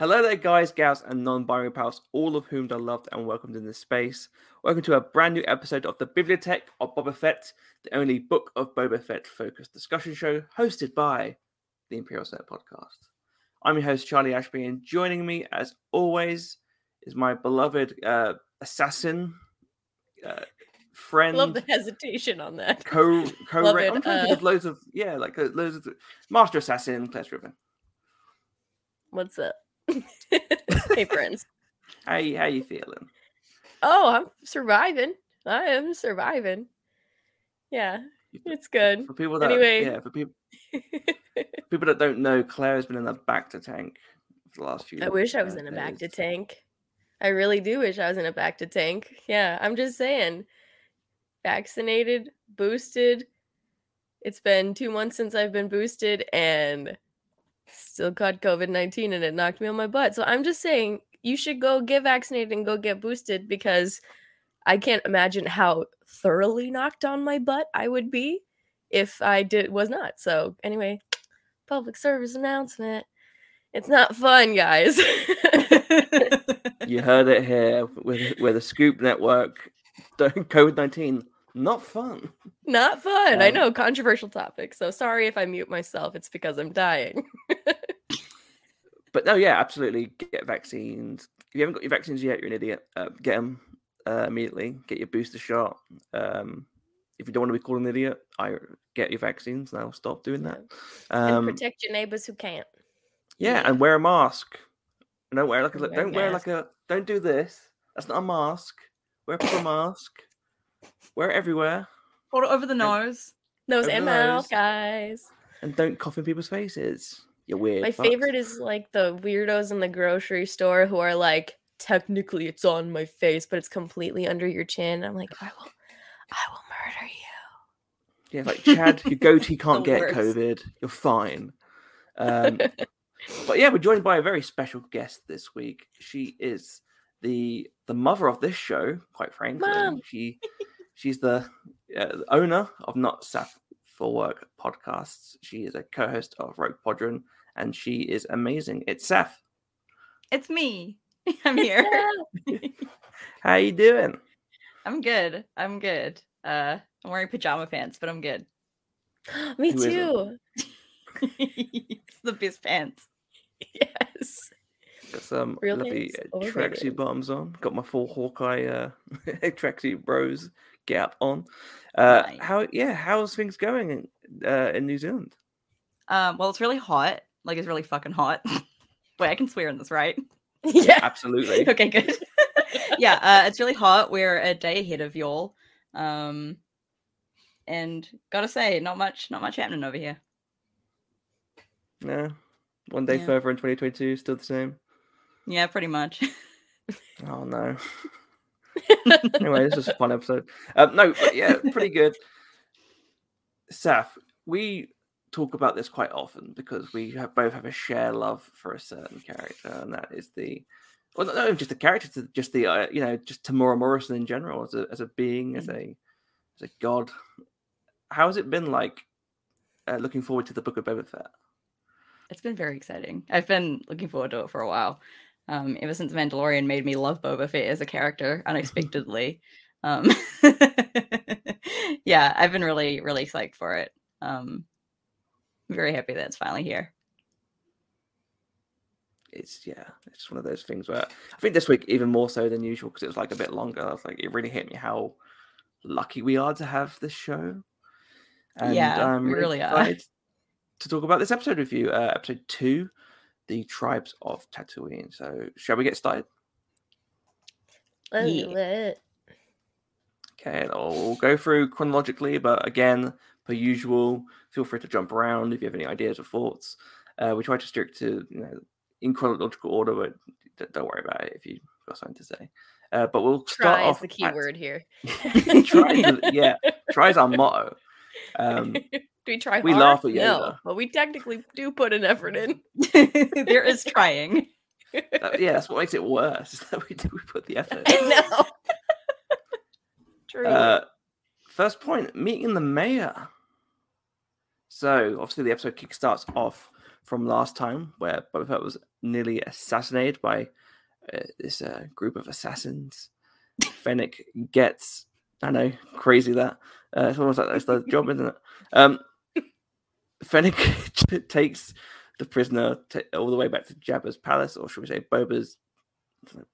Hello there, guys, gals, and non binary pals, all of whom are loved and welcomed in this space. Welcome to a brand new episode of the Bibliothek of Boba Fett, the only Book of Boba Fett focused discussion show hosted by the Imperial Senate podcast. I'm your host, Charlie Ashby, and joining me, as always, is my beloved uh, assassin, uh, friend. Love the hesitation on that. Co co Love I'm trying to think uh, of loads of yeah, like uh, loads of master assassin, Claire Striven. What's up? hey, friends. How you, how you feeling? Oh, I'm surviving. I am surviving. Yeah, it's good. For people that Anyway. yeah, for people people that don't know, Claire has been in the bacta tank for the last few. I wish I was uh, in a back to tank. I really do wish I was in a bacta tank. Yeah, I'm just saying. Vaccinated, boosted. It's been two months since I've been boosted and still caught COVID 19 and it knocked me on my butt. So I'm just saying you should go get vaccinated and go get boosted because I can't imagine how thoroughly knocked on my butt I would be if I did was not. So anyway, public service announcement. It's not fun, guys. You heard it here with with the Scoop Network. COVID nineteen, not fun. Not fun. I Um, know, controversial topic. So sorry if I mute myself. It's because I'm dying. But no, yeah, absolutely. Get vaccines. If you haven't got your vaccines yet, you're an idiot. Uh, get them uh, immediately. Get your booster shot. Um, if you don't want to be called an idiot, I get your vaccines now. Stop doing that. and Um, protect your neighbors who can't. yeah, yeah. and wear a mask. Don't wear like a don't wear like a don't do this. That's not a mask. Wear a proper mask. Wear it everywhere, Hold it over the nose. Nose Over and mouth, guys. and don't cough in people's faces. You're weird. My fucks. favorite is like the weirdos in the grocery store who are like, technically it's on my face, but it's completely under your chin. I'm like, I will, I will murder you. Yeah, like Chad, your goatee can't get worst. COVID. You're fine. Um, but yeah, we're joined by a very special guest this week. She is the the mother of this show. Quite frankly, Mom. she she's the, uh, owner of Not Saf for Work podcasts. She is a co-host of Rogue Podron, and she is amazing. It's Saf. It's me. I'm here. How you doing? I'm good. I'm good. Uh, I'm wearing pajama pants, but I'm good. Me Who isn't? too. it's the best pants. Yes. Got some Real lovely uh, tracksuit bottoms on. Got my full Hawkeye uh, tracksuit bros gap on. Uh, Nice. How yeah? How's things going in, uh, in New Zealand? Um, well, it's really hot. Like it's really fucking hot. Wait, I can swear in this, right? Yeah. Absolutely. okay, good. yeah, uh, it's really hot. We're a day ahead of y'all. Um, and gotta say, not much, not much happening over here. No, One day Yeah. further in 2022, still the same. Yeah, pretty much. Oh no. anyway, this was a fun episode. Um, no, but yeah, pretty good. Saf, we talk about this quite often because we have both have a share love for a certain character, and that is the well, not even just the character, just the uh, you know, just Temuera Morrison in general as a as a being, as a as a god. How has it been like uh, looking forward to the Book of Boba Fett? it's been very exciting. I've been looking forward to it for a while. Um, ever since Mandalorian made me love Boba Fett as a character unexpectedly. um, yeah, I've been really, really psyched for it. Um, I'm very happy that it's finally here. it's yeah, it's one of those things where I think this week even more so than usual because it was like a bit longer. I was like, it really hit me how lucky we are to have this show. And Yeah, I'm we really are. excited to talk about this episode with you, uh, episode two, the tribes of Tatooine. So, shall we get started? Let's Yeah. do it. Okay, I'll go through chronologically, but again, per usual, feel free to jump around if you have any ideas or thoughts. Uh, we try to stick to you know in chronological order, but don't worry about it if you've got something to say. Uh, but we'll start Try is off the key at- word here. try, yeah, try is our motto. Um, do we try we hard? laugh at you. No, Yoda. but we technically do put an effort in. there is trying. that- yeah, that's what makes it worse. Is that we do we put the effort. I know. True. Uh, first point, meeting the mayor. So obviously the episode kickstarts off from last time, where Boba Fett was nearly assassinated by uh, this uh, group of assassins. Fennec gets, I know, crazy that. Uh, it's almost like that's the job, isn't it? Um, Fennec takes the prisoner t- all the way back to Jabba's palace, or should we say Boba's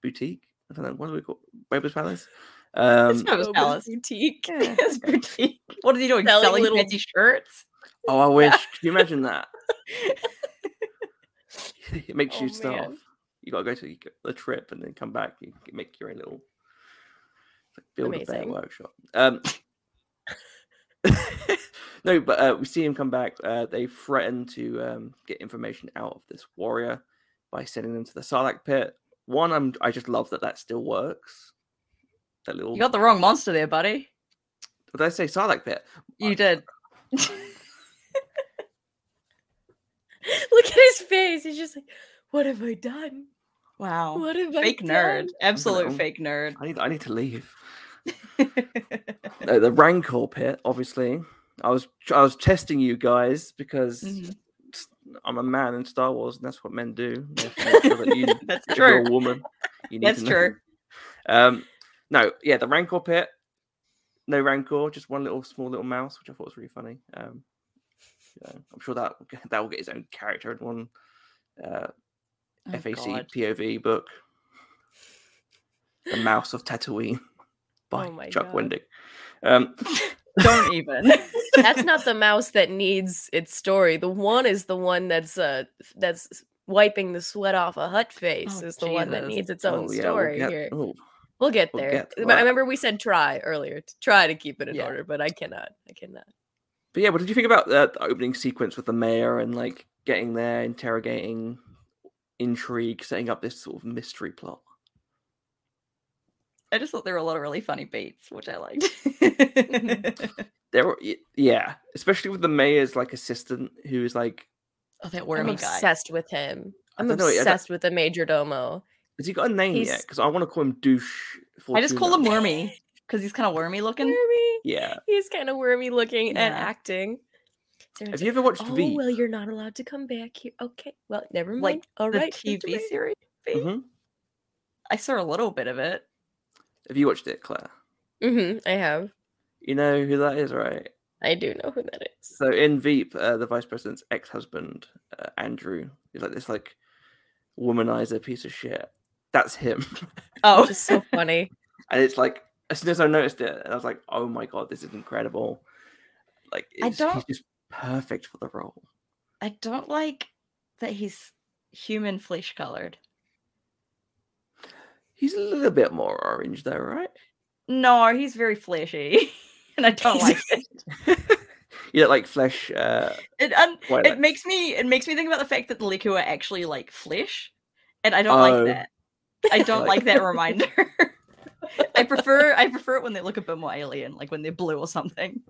boutique? I don't know. What do we call Boba's palace? Um, It's Boba's Boba's palace. boutique. Yeah, it's boutique. What is he doing? Selling Selling, little- fancy shirts? oh, I wish. Can you imagine that? it makes Oh, you starve. man. You gotta go to the trip and then come back. You can make your own little build a bear Amazing. workshop. Um, no, but uh, we see him come back. Uh, they threaten to um, get information out of this warrior by sending them to the Sarlacc pit. One, I'm I just love that that still works. That little. You got the wrong monster there, buddy. Did I say Sarlacc pit? You did. Look at his face. He's just like, what have I done? Wow. What have I Fake nerd. done?" Absolute fake nerd. I need I need to leave. Uh, the Rancor pit, obviously. I was I was testing you guys because Mhm. s- I'm a man in Star Wars, and that's what men do. They have to make sure that you, That's if you're true. a woman, you need That's true. Um, no, yeah, the Rancor pit. No Rancor, just one little small little mouse, which I thought was really funny. Um, yeah, I'm sure that will get- that will get its own character in one uh, Oh, FAC God. POV book. The Mouse of Tatooine by Oh Chuck God. Wendig. Um, Don't even. That's not the mouse that needs its story. The one is the one that's uh that's wiping the sweat off a Hutt face. Oh, is the one that needs its own oh, yeah, story we'll get, here. oh, We'll get we'll there. get to I remember we said try earlier to try to keep it in Yeah. order, but I cannot. I cannot. But yeah, what did you think about the opening sequence with the mayor and like getting there, interrogating, intrigue, setting up this sort of mystery plot? I just thought there were a lot of really funny beats, which I liked. There, were, yeah, especially with the mayor's like assistant, who is like, oh, that wormy I'm wormy guy. obsessed with him. I I'm don't know, obsessed with the major domo. has he got a name yet? Because I want to call him Douche. I just call him Wormy because he's kind of wormy looking. Wormy. Yeah. He's kind of wormy looking and acting. Sarah's Have like, you ever watched Oh V? well, you're not allowed to come back here. Okay, well, never mind. Like All the right, TV Mr. Mayor. series. Mhm. I saw a little bit of it. Have you watched it, Claire? Mhm, I have. You know who that is, right? I do know who that is. So in Veep, uh, the vice president's ex-husband, uh, Andrew, is like this like womanizer piece of shit. That's him, Oh, is so funny. and it's like as soon as I noticed it, I was like, "Oh my god, this is incredible!" Like, I it's, he's don't- just perfect for the role. I don't like that he's human flesh colored. He's a little bit more orange, though, right? No, he's very fleshy, and I don't like it. you don't like flesh. Uh, It, um, it makes me it makes me think about the fact that the lekku are actually like flesh, and I don't Oh. like that. I don't Like- like that reminder. I prefer I prefer it when they look a bit more alien, like when they're blue or something.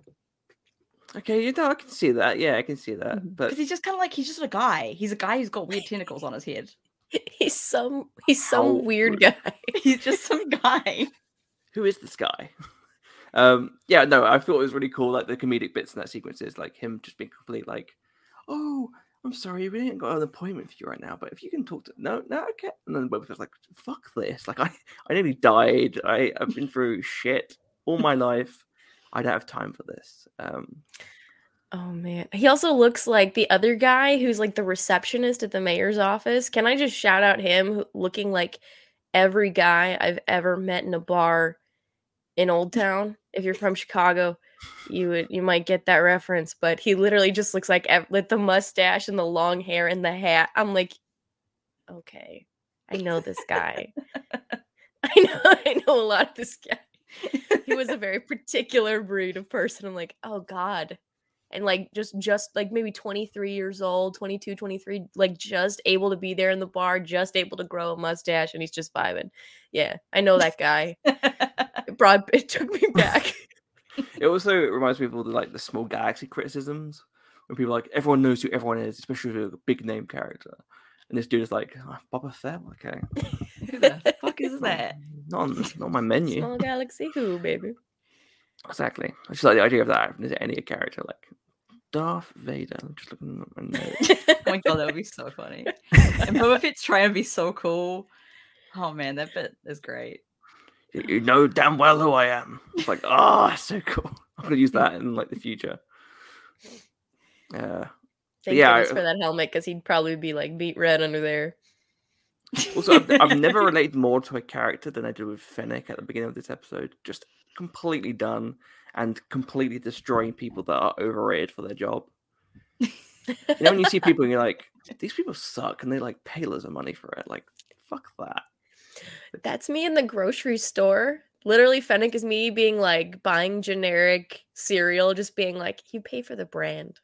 okay, you know, I can see that. Yeah, I can see that. But Because he's just kind of like he's just a guy. He's a guy who's got weird tentacles on his head. He's some he's How some weird rude. guy. He's just some guy. who is this guy? um, yeah, no, I thought it was really cool. Like the comedic bits in that sequence is like him just being complete, like, "Oh, I'm sorry, we ain't got an appointment for you right now, but if you can talk to no, no, okay." And then Boba Fett's like, "Fuck this! Like, I, I nearly died. I, I've been through shit all my life. I don't have time for this." Um, Oh man. He also looks like the other guy who's like the receptionist at the mayor's office. Can I just shout out him looking like every guy I've ever met in a bar in Old Town? If you're from Chicago, you would you might get that reference, but he literally just looks like with the mustache and the long hair and the hat. I'm like okay. I know this guy. I know I know a lot of this guy. He was a very particular breed of person. I'm like, "Oh god." And like just just like maybe 23 years old 22 23 like just able to be there in the bar just able to grow a mustache and he's just vibing yeah i know that guy it brought it took me back it also reminds me of all the like the small galaxy criticisms when people are like everyone knows who everyone is, especially if you're a big name character. And this dude is like, oh, Boba Fett, okay, Who the fuck is that? not on, not on my menu. small galaxy who baby Exactly. I just like the idea of that. Is it any character like Darth Vader. I'm just looking at my notes. oh my god, that would be so funny. And Boba Fett's trying to be so cool. Oh man, that bit is great. you know damn well who I am. It's like, oh, so cool. I'm gonna use that in like the future. Uh, Thank yeah, I- for that helmet because he'd probably be like beat red under there. also, I've, I've never related more to a character than I did with Fennec at the beginning of this episode. Just completely done and completely destroying people that are overrated for their job. You know, when you see people and you're like, these people suck, and they like pay loads of money for it. Like, fuck that. That's me in the grocery store. Literally, Fennec is me being like buying generic cereal, just being like, you pay for the brand.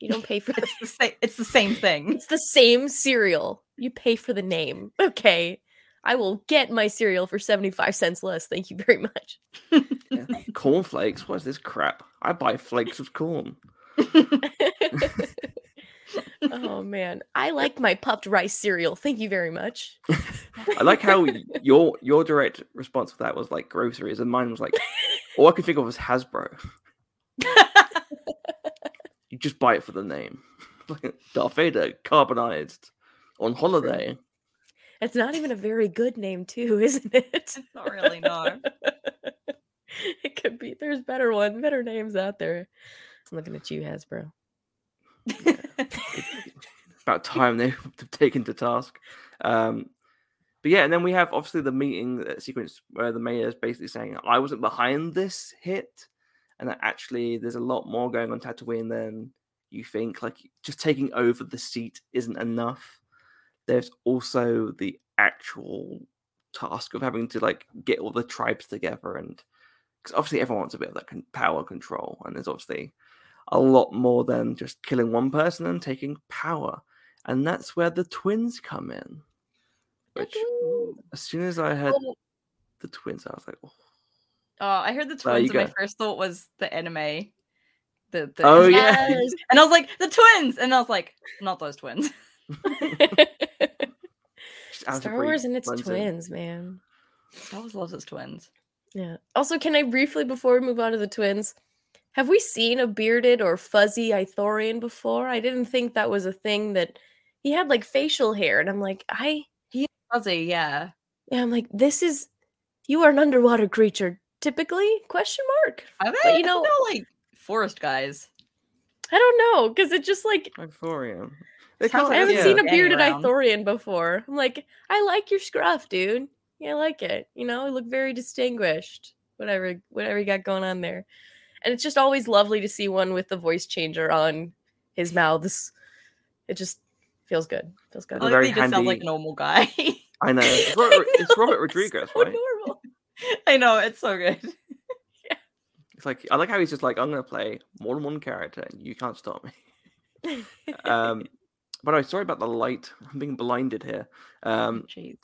You don't pay for the. It's the same. It's the same thing. It's the same cereal. You pay for the name. Okay. I will get my cereal for 75 cents less. Thank you very much. Yeah. Cornflakes? What is this crap? I buy flakes of corn. oh man. I like my puffed rice cereal. Thank you very much. I like how your your direct response to that was like groceries, and mine was like, all I could think of was Hasbro. You just buy it for the name. Like, Darth Vader, carbonized, on holiday. It's not even a very good name, too, isn't it? Not really, no. it could be. There's better one, better names out there. I'm looking at you, Hasbro. About time they've taken to task. Um, but yeah, and then we have obviously the meeting uh, sequence where the mayor is basically saying, "I wasn't behind this hit," and that actually there's a lot more going on Tatooine than you think. Like just taking over the seat isn't enough. There's also the actual task of having to like get all the tribes together, and because obviously everyone wants a bit of that con- power control, and there's obviously a lot more than just killing one person and taking power, and that's where the twins come in. Which, as soon as I heard Oh, the twins, I was like, oh, Oh, I heard the twins, and my first thought was the anime. The, the Oh, anime yeah. and I was like, the twins, and I was like, not those twins. Star Wars and its runs in. twins, man. Star Wars loves its twins. Yeah. Also, can I briefly, before we move on to the twins, have we seen a bearded or fuzzy Ithorian before? I didn't think that was a thing that he had like facial hair, and I'm like, I, he Fuzzy, yeah. yeah, I'm like, this is, you are an underwater creature, typically? Question mark. Are they? But you I know- thought they were, like forest guys. I don't know, because it just like Ithorian. They Sounds can't- I haven't seen a bearded. Ithorian before. I'm like, I like your scruff, dude. Yeah, I like it. You know, you look very distinguished. Whatever, whatever you got going on there. And it's just always lovely to see one with the voice changer on his mouths. It just feels good. Feels good. I like very that he just sounds like a normal guy. I know. It's Robert, it's Robert Rodriguez, so right? normal. I know, it's so good. It's like I like how he's just like, I'm gonna play more than one character, and you can't stop me. Um, by the way, sorry about the light. I'm being blinded here. Um, Jeez.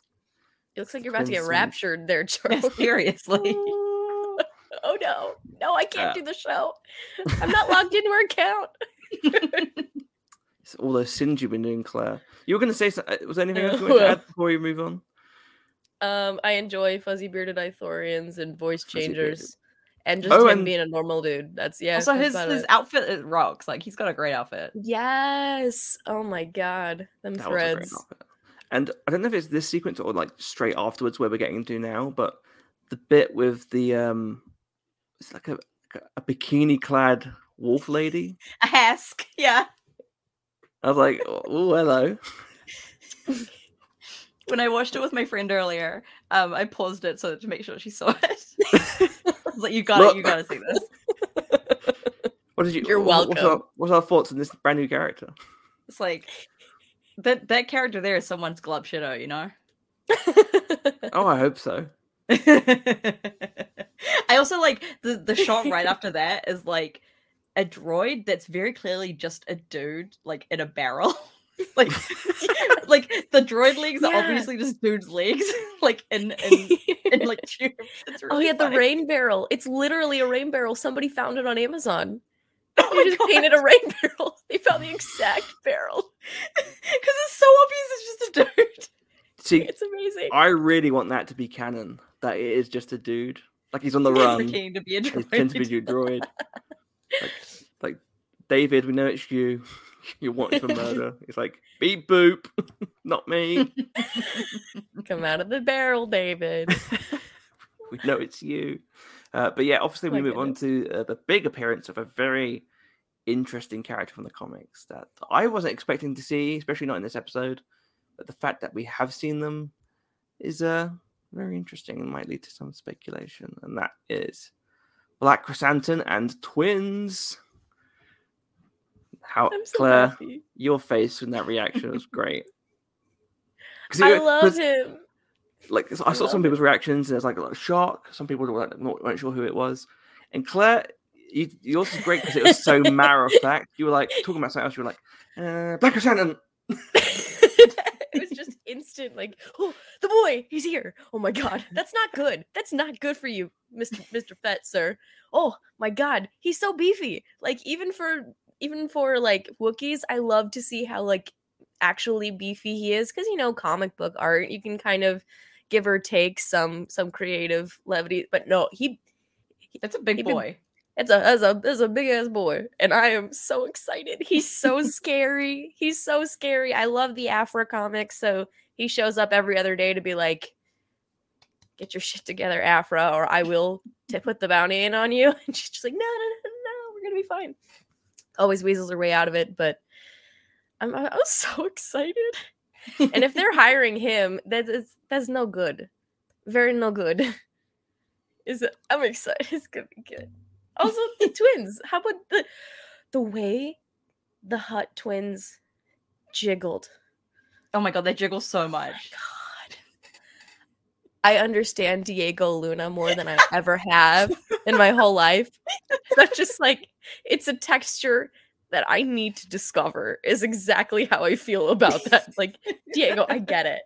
It looks like you're about to get and- raptured there, Yeah, seriously. oh no. No, I can't Uh, do the show. I'm not logged into her account. it's all those sins you've been doing, Claire. You were gonna say something. Was there anything else you Uh, wanted to add before we move on? Um, I enjoy fuzzy bearded Ithorians and voice changers, and just Oh, him and- being a normal dude. That's yeah. also, that's his his it. outfit is rocks. Like he's got a great outfit. yes. Oh my god, them That was a great threads. And I don't know if it's this sequence or like straight afterwards where we're getting to now, but the bit with the um, it's like a a, bikini clad wolf lady. A Ask, yeah. I was like, oh, hello. When I watched it with my friend earlier, um, I paused it so to make sure she saw it. I was like, you got it, you gotta see this. What did you? You're what- What's our, welcome. what's our thoughts on this brand new character? It's like that that character there is someone's glove shitter, you know? Oh, I hope so. I also like the the shot right after that is like a droid that's very clearly just a dude like in a barrel. like like the droid legs are obviously just dude's legs like in in, in like tubes. It's oh really yeah, the rain barrel. It's literally a rain barrel. Somebody found it on Amazon. Oh They just God. painted a rain barrel. They found the exact barrel. Because it's so obvious it's just a dude. See, It's amazing. I really want that to be canon. That it is just a dude, like he's on the run. Pretending to be a droid. pretending to be a droid. Like, like David, we know it's you. You're wanted for murder. It's like beep boop, not me. Come out of the barrel, David. we know it's you. Uh, but yeah, obviously we move on to uh, the big appearance of a very interesting character from the comics that I wasn't expecting to see, especially not in this episode. But the fact that we have seen them is uh, very interesting and might lead to some speculation, and that is Black Krrsantan and twins. How so Claire, happy. your face in that reaction was great. I it- love him. Like I saw some people's reactions, and there's like a lot of shock. Some people were like, not, weren't sure who it was. And Claire, you, yours was great because it was so matter of fact. You were like talking about something else. You were like, uh, Black Krrsantan. it was just instant, like, oh, the boy, he's here. Oh my god, that's not good. That's not good for you, Mr. Mr. Fett, sir. Oh my god, he's so beefy. Like even for even for like Wookiees, I love to see how like actually beefy he is because you know comic book art, you can kind of give or take some some creative levity, but no, he That's a big He been- boy. it's a it's a it's a big ass boy, and I am so excited. He's so scary. He's so scary. I love the Aphra comics, so he shows up every other day to be like, "Get your shit together, Aphra, or I will to put the bounty in on you." And she's just like, "No, no, no, no, we're gonna be fine." Always weasels her way out of it, but I'm I was so excited. And if they're hiring him, that is that's no good. Very no good. Is it? I'm excited. It's gonna be good. Also, the twins. How about the the way the Hutt twins jiggled? oh my god, they jiggle so oh much. God, I understand Diego Luna more than I ever have in my whole life. That's just like it's a texture that I need to discover. Is exactly how I feel about that. Like Diego, I get it.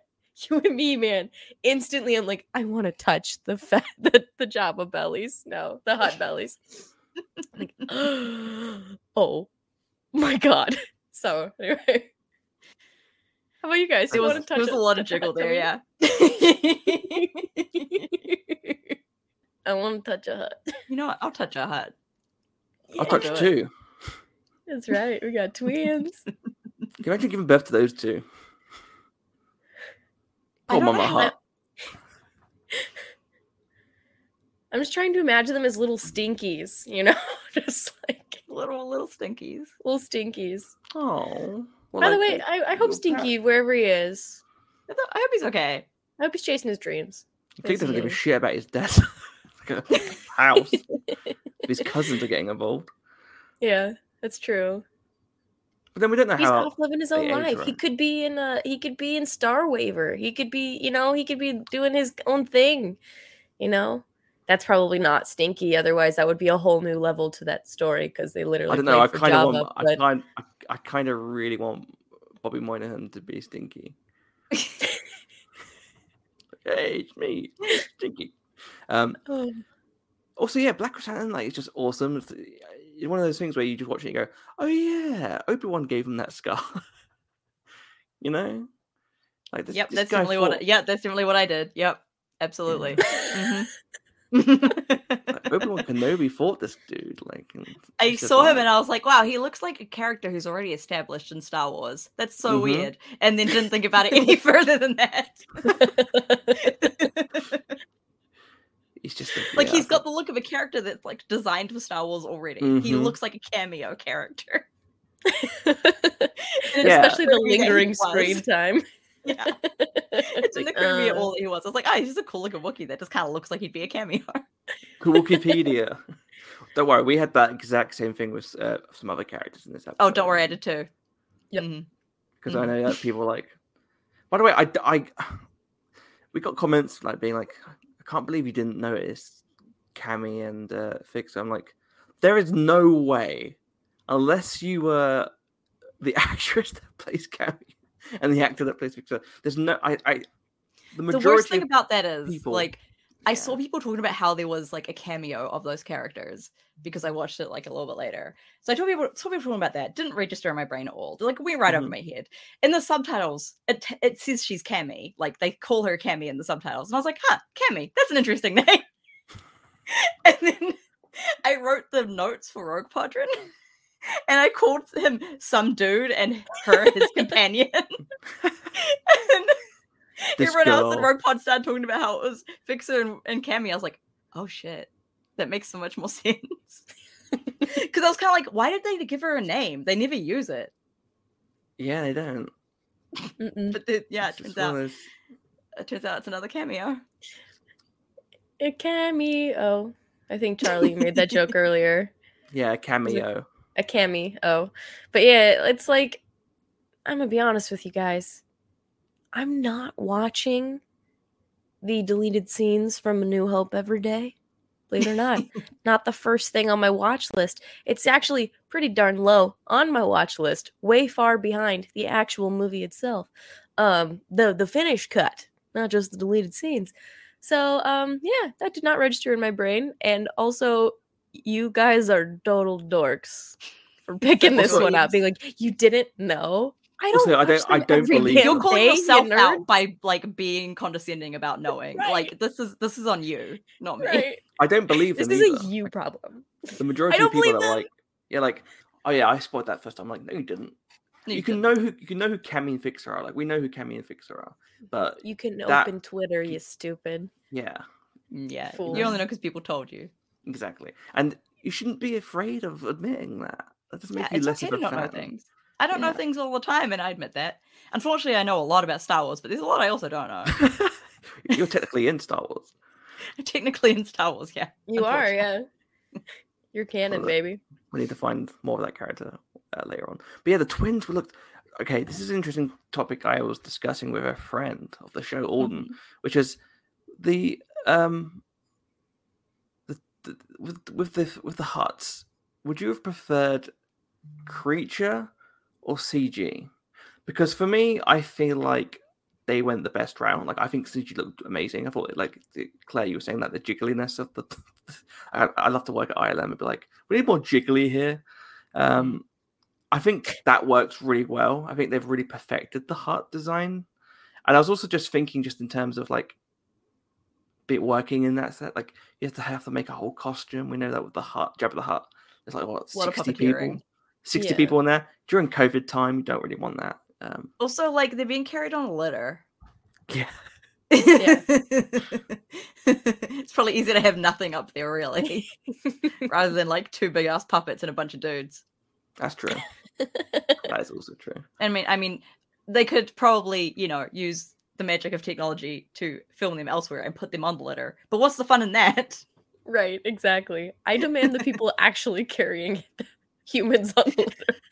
You and me, man. Instantly, I'm like, I want to touch the fat, the, the Jabba bellies. No, the Hutt bellies. like, oh my god. So anyway, how about you guys? There You was, want to there touch was a lot of touch jiggle there, yeah. I want to touch a Hutt. you know what? I'll touch a Hutt. I'll touch do it. two. That's right. We got twins. Can you imagine giving birth to those two? I oh, Poor Mama know how Hutt. I'm just trying to imagine them as little stinkies, you know, just like Little little stinkies. little stinkies. Oh. By the way, I, I hope little Stinky, wherever he is, I thought- I hope he's okay. I hope he's chasing his dreams. He doesn't give a Basically. shit about his death. house. his cousins are getting involved. Yeah, that's true. But then we don't know how. He's how. off living his own life. He could be in a he could be in Star Waver. He could be, you know, he could be doing his own thing. You know? That's probably not stinky. Otherwise, that would be a whole new level to that story because they literally I don't know. I kind of want. I kind. I, I kind of really want Bobby Moynihan to be Stinky. Hey, it's me, Stinky. Um. Oh, Also, yeah, Black Krrsantan like it's just awesome. It's, one of those things where you just watch it and go, "Oh yeah, Obi Wan gave him that scar." you know, like this, Yep, this that's definitely what. I, fought- yep, that's definitely what I did. Yep, absolutely. Mhm. Obi Wan Kenobi fought this dude. Like, I saw him and I was like, wow, he looks like a character who's already established in Star Wars. That's so Mhm. weird. And then didn't think about it any further than that. he's just a, like yeah, he's I got the look of a character that's like designed for Star Wars already. He Mhm. looks like a cameo character. Yeah. especially the Movie that he lingering was. screen time. Yeah. it's in like, the movie uh, all he was. I was like, oh, he's just a cool looking Wookiee that just kind of looks like he'd be a cameo. Wikipedia. don't worry, we had that exact same thing with uh, some other characters in this episode. Oh, don't worry, I did too. Yep. Mhm. because I know that people like. By the way, I, I we got comments like being like, I can't believe you didn't notice Camie and uh, Fix. I'm like, there is no way, unless you were the actress that plays Camie and the actor that plays Fixer. There's no, I, I, the The worst thing about that is, people- like, I saw people talking about how there was like a cameo of those characters because I watched it like a little bit later. So I told people, saw people talking about that. Didn't register in my brain at all. Like, it went right over Mhm. my head. In the subtitles, it, it says she's Camie. Like, they call her Camie in the subtitles. And I was like, huh, Camie, that's an interesting name. and then I wrote the notes for Rogue Podron. and I called him some dude and her his companion. and This everyone else in girl. Rogue Pod started talking about how it was Fixer and, and Camie. I was like, oh shit, that makes so much more sense. Because I was kind of like, why did they give her a name? They never use it. Yeah, they don't. Mm-mm. But the, yeah, it turns out of those- it turns out it's another cameo. A cameo. I think Charlie made that joke earlier. Yeah, a cameo. A cameo. But yeah, it's like I'm gonna be honest with you guys. I'm not watching the deleted scenes from A New Hope every day. Believe it or not, not the first thing on my watch list. It's actually pretty darn low on my watch list, way far behind the actual movie itself. Um, the the finished cut, not just the deleted scenes. So um, yeah, that did not register in my brain. And also, you guys are total dorks for picking this one up, being like, you didn't know. I don't. I don't- I don't every believe You're calling day, you yourself out by like being condescending about knowing. Right. Like this is this is on you, not me. Right. I don't believe This them is either. a you problem. The majority of people believe are them. like, yeah, like, oh yeah, I spotted that first time. I'm like, no, you didn't. No, You, can know who you can know who Camie and Fixer are. Like, we know who Camie and Fixer are, but You can That- open Twitter, you stupid. yeah, Mm, Yeah, Fools. you only know because people told you. exactly. And you shouldn't be afraid of admitting that. That doesn't make Yeah, you it's less okay of to a not know fan. things. I don't know things all the time, and I admit that. Unfortunately, I know a lot about Star Wars, but there's a lot I also don't know. You're technically in Star Wars. Technically, in Star Wars, yeah. You are, yeah. You're canon, Well, baby. We need to find more of that character uh, later on. But yeah, the twins were looked. Okay, this is an interesting topic I was discussing with a friend of the show, Alden, Mhm. which is the um the, the with with the with the Hutts. Would you have preferred creature or CG? Because for me, I feel like they went the best route. Like I think CG looked amazing. I thought it, like Claire, you were saying that the jiggliness of the. I, I love to work at ILM and be like, we need more jiggly here. Um, I think that works really well. I think they've really perfected the heart design. And I was also just thinking, just in terms of like, bit working in that set, like you have to have to make a whole costume. We know that with the Hutt, Jabba the Hutt, there's like what of sixty people, puppeteering. sixty Yeah. people in there during COVID time. You don't really want that. Um, Also, like they're being carried on a litter. yeah, it's probably easier to have nothing up there, really, rather than like two big ass puppets and a bunch of dudes. that's true. that is also true. I mean, I mean, they could probably, you know, use the magic of technology to film them elsewhere and put them on the litter. But what's the fun in that? right, exactly. I demand the people actually carrying humans on the litter.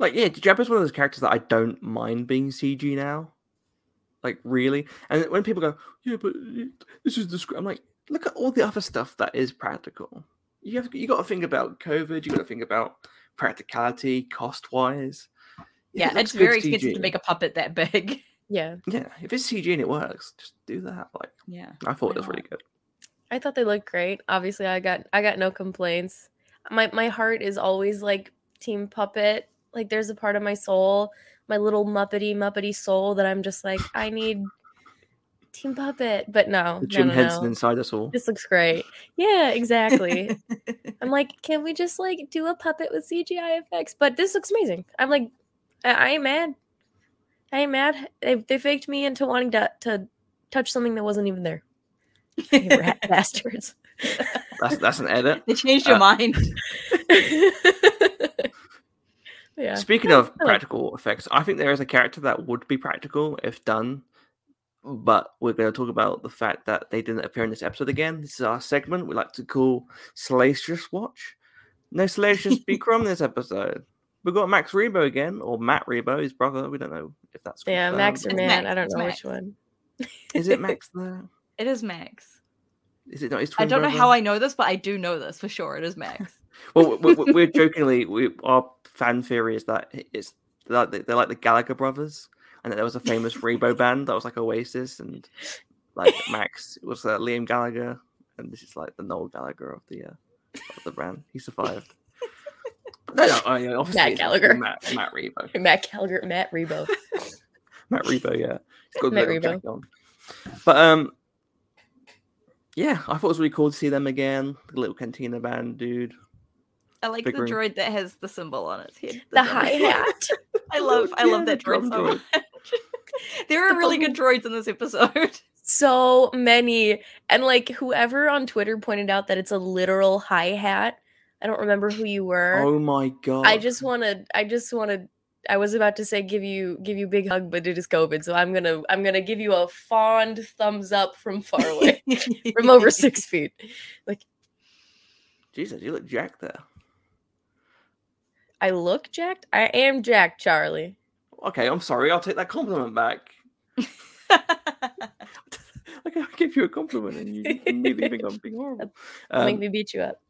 Like, yeah, Jabba's one of those characters that I don't mind being CG now. Like, really. And when people go, yeah, but this is the script, I'm like, look at all the other stuff that is practical. You have you got to think about COVID. You got to think about practicality, cost wise. Yeah, it's very expensive to make a puppet that big. Yeah, Yeah, if it's CG and it works, just do that. Like, Yeah. I thought Why it was really good. I thought they looked great. Obviously, I got I got no complaints. My my heart is always like team puppet. Like there's a part of my soul, my little muppety muppety soul that I'm just like I need team puppet. But no, The Jim no, Henson no. inside us all. This looks great. Yeah, exactly. I'm like, can we just like do a puppet with CGI effects? But this looks amazing. I'm like, I, I ain't mad. I ain't mad. They, they faked me into wanting to, to touch something that wasn't even there. Bastards. That's that's an edit. they changed your Uh, mind. yeah. Speaking of practical effects, I think there is a character that would be practical if done. But we're going to talk about the fact that they didn't appear in this episode again. This is our segment we like to call Salacious Watch. No Salacious B. Crumb this episode. We've got Max Rebo again, or Matt Rebo, his brother. We don't know if that's Yeah, Max or confirmed. It's Man. I don't know Max. which one. Is it Max there? It is Max. Is it not his I don't know how I know this, but I do know this for sure. It is Max. Well, we, we, we're jokingly, we, our fan theory is that it's the, they're like the Gallagher brothers, and that there was a famous Rebo band that was like Oasis, and like Max was uh, Liam Gallagher, and this is like the Noel Gallagher of the uh, of the band. He survived. no, no, oh, yeah, obviously Matt Gallagher. Matt, Matt Rebo, Matt Gallagher, Matt Rebo. Matt Rebo, yeah, he's got a Matt Rebo. But um, yeah, I thought it was really cool to see them again. The little Cantina band, dude. I like Big the droid that has the symbol on its head. The drum. hi hat. I love I Yeah, love that droid so droid. much. there are The really good droids in this episode. so many. And like whoever on Twitter pointed out that it's a literal hi hat. I don't remember who you were. Oh my god! I just want to. I just want to. I was about to say give you give you a big hug, but it is COVID, so I'm gonna I'm gonna give you a fond thumbs up from far away, from over six feet. Like, Jesus, you look jacked there. I look jacked. I am jacked, Charlie. Okay, I'm sorry. I'll take that compliment back. Like I give you a compliment and you immediately think I'm being horrible. Make Um, me beat you up.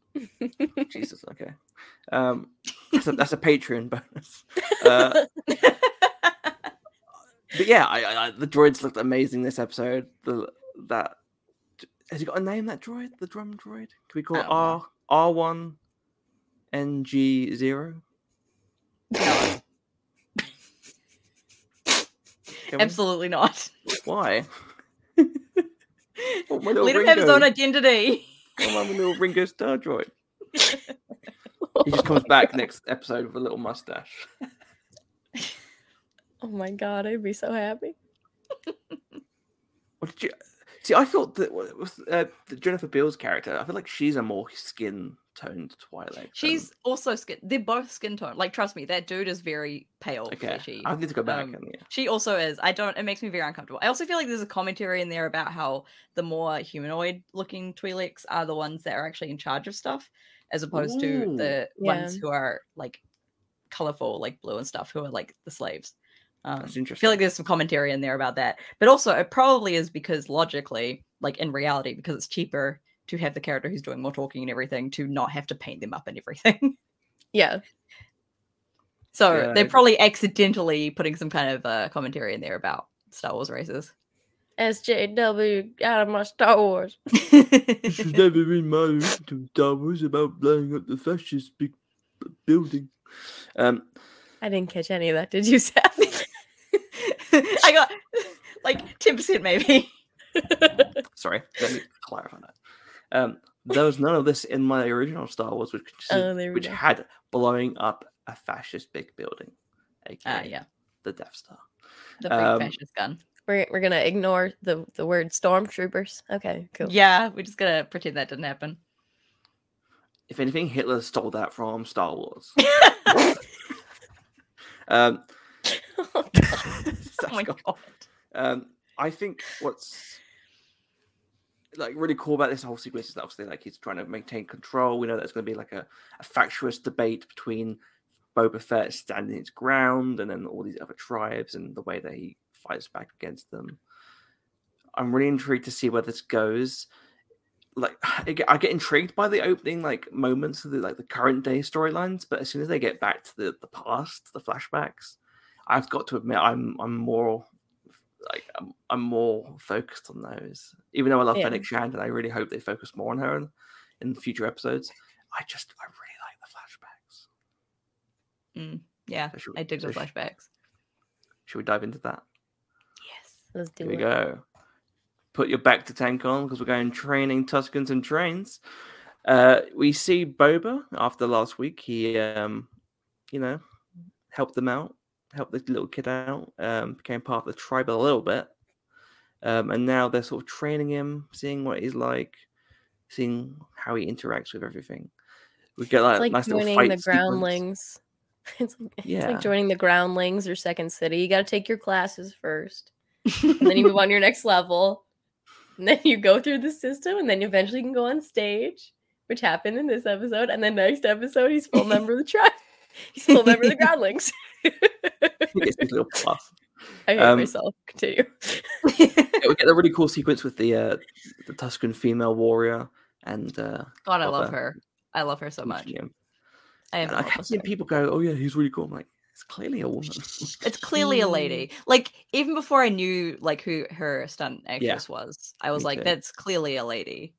Jesus, okay. Um, that's a, that's a Patreon bonus. Uh, but yeah, I, I, the droids looked amazing this episode. The that has he got a name? That droid, the drum droid. Can we call it. R R one NG zero? No, absolutely not. Why? Oh, Let him have his own identity. Oh, my little Ringo Starr droid. He just comes back next episode with a little mustache. oh my god, I'd be so happy. What did you see? I thought that with uh, the Jennifer Beals character, I feel like she's a more skin toned Twi'lek. than- She's also skin. They're both skin tone. Like, trust me, that dude is very pale, okay. fleshy. I need to go back Um, and yeah. She also is. I don't. It makes me very uncomfortable. I also feel like there's a commentary in there about how the more humanoid-looking Twi'leks are the ones that are actually in charge of stuff, as opposed to Ooh. the ones who are like colorful, like blue and stuff, who are like the slaves. Um, That's I interesting. feel like there's some commentary in there about that, but also it probably is because logically, like in reality, because it's cheaper to have the character who's doing more talking and everything to not have to paint them up and everything. Yeah. So Yeah, they're probably accidentally putting some kind of uh, commentary in there about Star Wars races. SJW out of my Star Wars. This was never in my original Star Wars about blowing up the fascist big building. Um, I didn't catch any of that. Did you, Seth? I got like ten percent maybe. sorry, let me clarify that. Um, there was none of this in my original Star Wars, which Oh, which go. had blowing up a fascist big building, aka Ah, yeah, the Death Star. the big Um, fascist gun. We're we're gonna ignore the the word stormtroopers. Okay, cool. Yeah, we're just gonna pretend that didn't happen. If anything, Hitler stole that from Star Wars. um, oh that's my got- god. Um, I think what's like really cool about this whole sequence is that obviously like he's trying to maintain control. We know there's going to be like a, a factious debate between Boba Fett standing his ground and then all these other tribes and the way that he fights back against them. I'm really intrigued to see where this goes. Like I get, intrigued by the opening like moments of the like the current day storylines, but as soon as they get back to the, the past, the flashbacks, I've got to admit I'm I'm more like I'm, I'm more focused on those. Even though I love Yeah. Fennec Shand and I really hope they focus more on her in, in future episodes, I just I really like the flashbacks. Yeah, So should, I dig the so sh- flashbacks. Should we dive into that? Yes, let's do Here we go. Put your bacta tank on because we're going training Tuskens and trains. Uh, we see Boba after last week. He, um, you know, helped them out, helped this little kid out, um, became part of the tribe a little bit. Um, and now they're sort of training him, seeing what he's like, seeing how he interacts with everything. We get like, It's like nice joining the sequence. groundlings. It's, it's Yeah. like joining the groundlings or Second City. You got to take your classes first, and then you move on to your next level, and then you go through the system, and then you eventually can go on stage, which happened in this episode. And then next episode, he's full member of the tribe. He's full member of the groundlings. He gets his little plus. I hate Um, myself. Continue. Yeah, we get a really cool sequence with the uh, the Tusken female warrior and uh, God, I Love love her. her. I love her so much. teaching him. I am. And I kept seeing people go, "Oh yeah, he's really cool." I'm like, it's clearly a woman. It's clearly a lady. Like even before I knew like who her stunt actress was, I was me like, too. that's clearly a lady.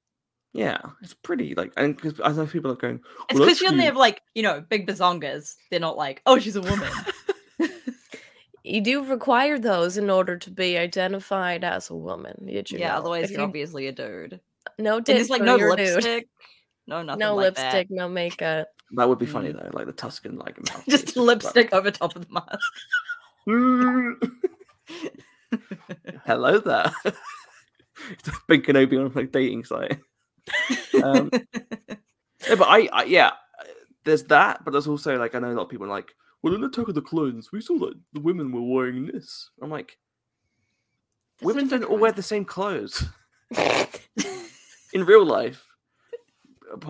yeah, it's pretty. Like, and because I know people are going, It's "Well, because she doesn't have like you know big bazongas. They're not like, oh, she's a woman. You do require those in order to be identified as a woman. Did you yeah, know? otherwise If you're you- obviously a dude. no And dick. there's like no you're dude. lipstick, no nothing no like lipstick, that. no makeup. That would be funny Mm. though, like the Tusken like mouth. Just lipstick over top of the mask. Hello there. it's a big Kenobi on like dating site. Um, Yeah, but I, I yeah, there's that, but there's also like I know a lot of people are like, well, in the Attack of the Clones, we saw that the women were wearing this. I'm like, That's women don't all wear the same clothes in real life.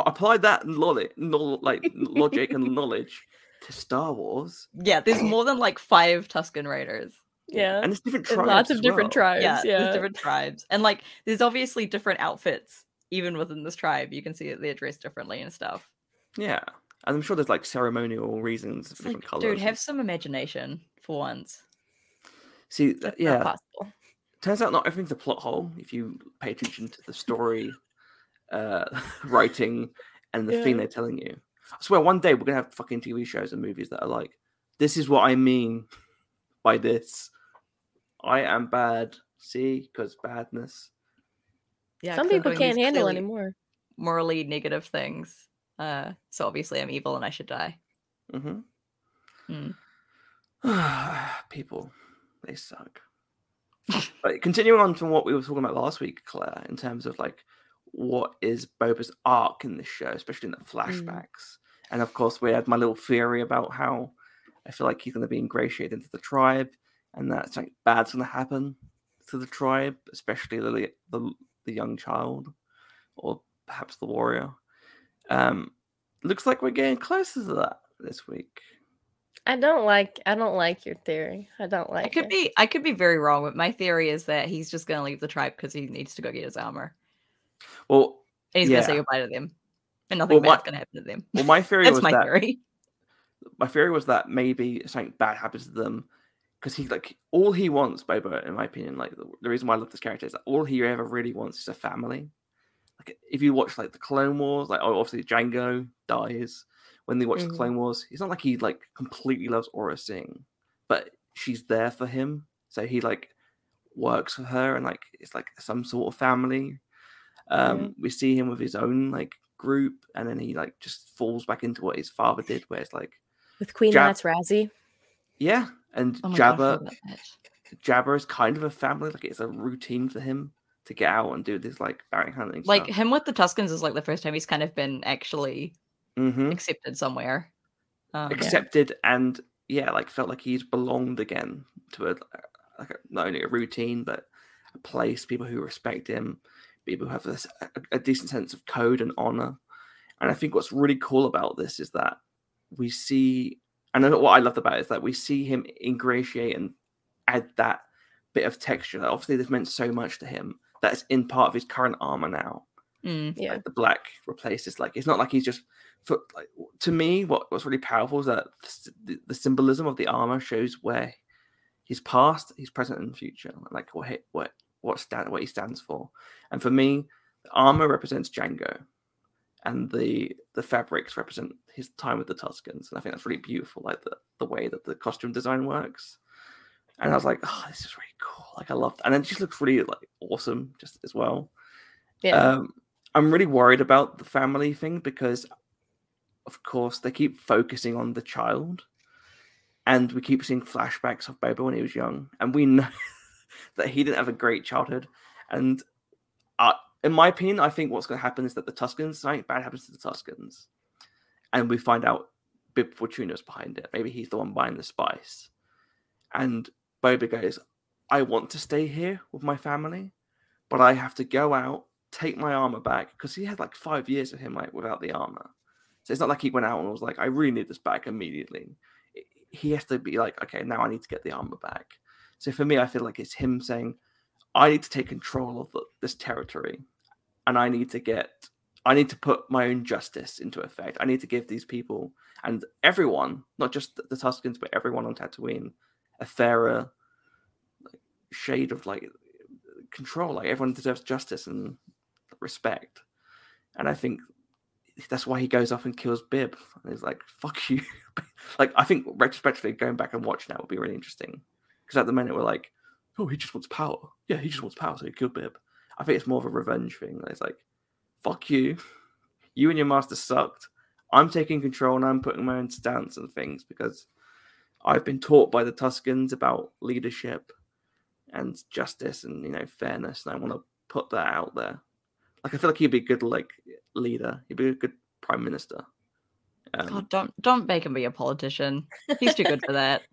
Apply that logic, like logic and knowledge to Star Wars, yeah, there's more than like five Tusken Raiders. Yeah. and it's different And tribes. lots of as different well. tribes. yeah, Yeah. there's different tribes, and like there's obviously different outfits even within this tribe. You can see that they're dressed differently and stuff. Yeah, and I'm sure there's like ceremonial reasons for It's like, different colors. dude, have some imagination for once. See, th- That's not yeah, possible. turns out not everything's a plot hole if you pay attention to the story uh writing and the thing they're telling you i swear one day we're gonna have fucking tv shows and movies that are like this is what i mean by this i am bad see because badness Yeah, some people can't handle anymore. morally negative things. Uh, so obviously I'm evil and I should die. hmm Hmm. people they suck. But continuing on from what we were talking about last week claire in terms of like what is boba's arc in this show especially in the flashbacks. And of course we had my little theory about how i feel like he's going to be ingratiated into the tribe and that something bad's going to happen to the tribe especially the, the the young child or perhaps the warrior um looks like we're getting closer to that this week I don't like I don't like your theory. I don't like I could it. be I could be very wrong, but my theory is that he's just gonna leave the tribe because he needs to go get his armor. well And he's gonna say goodbye to them. And nothing Well, my- bad's gonna happen to them. well my theory That's was my that theory. my theory was that maybe something bad happens to them because he like all he wants, Boba, in my opinion, like the, the reason why I love this character is that all he ever really wants is a family. Like if you watch like the Clone Wars, like oh, obviously Jango dies when they watch Mhm. the Clone Wars. it's not like he like completely loves Aurra Sing, but she's there for him, so he like works for her and like it's like some sort of family. Um, Yeah. We see him with his own like group, and then he like just falls back into what his father did, where it's like With Queen Jab- Razzie. yeah, and Oh god, Jabba. Jabba is kind of a family. Like it's a routine for him to get out and do this like bounty hunting. Like him with the Tuskens is like the first time he's kind of been actually hmm accepted somewhere. Um, accepted and yeah, like felt like he's belonged again to a like a, not only a routine but a place, people who respect him, people who have this, a, a decent sense of code and honor. And I think what's really cool about this is that we see, and I know what I loved about it is that we see him ingratiate and add that bit of texture. Obviously, this meant so much to him that it's in part of his current armor now. mm, Yeah. Like the black replaces like it's not like he's just for like to me what what's really powerful is that the, the symbolism of the armor shows where his past, his present, and future, like what he, what what stand what he stands for. And for me, the armor represents Jango, and the the fabrics represent his time with the Tuskens. And I think that's really beautiful, like the the way that the costume design works. And I was like, oh, this is really cool. Like I love, that. and it just looks really like awesome, just as well. Yeah. Um, I'm really worried about the family thing because, of course, they keep focusing on the child, and we keep seeing flashbacks of Boba when he was young, and we know that he didn't have a great childhood. And uh, in my opinion, I think what's going to happen is that the Tuskens, something bad happens to the Tuskens, and we find out Bib Fortuna's behind it. Maybe he's the one buying the spice, and Boba goes, "I want to stay here with my family." but I have to go out, take my armor back because he had like five years of him like without the armor. So it's not like he went out and was like, I really need this back immediately. He has to be like, okay, now I need to get the armor back. So for me, I feel like it's him saying, I need to take control of the, this territory, and I need to get, I need to put my own justice into effect. I need to give these people and everyone, not just the, Tuskens, but everyone on Tatooine, a fairer shade of like control. Like everyone deserves justice and respect. And I think that's why he goes off and kills Bib. And he's like, fuck you. like, I think retrospectively, going back and watching that would be really interesting. Because at the minute, we're like, oh, he just wants power. Yeah, he just wants power, so he killed Bib. I think it's more of a revenge thing. It's like, fuck you. You and your master sucked. I'm taking control and I'm putting my own stance on things because I've been taught by the Tuskens about leadership and justice and you know fairness, and I want to put that out there. Like I feel like he'd be a good like leader. He'd be a good prime minister. Um, God, don't don't make him be a politician. He's too good for that.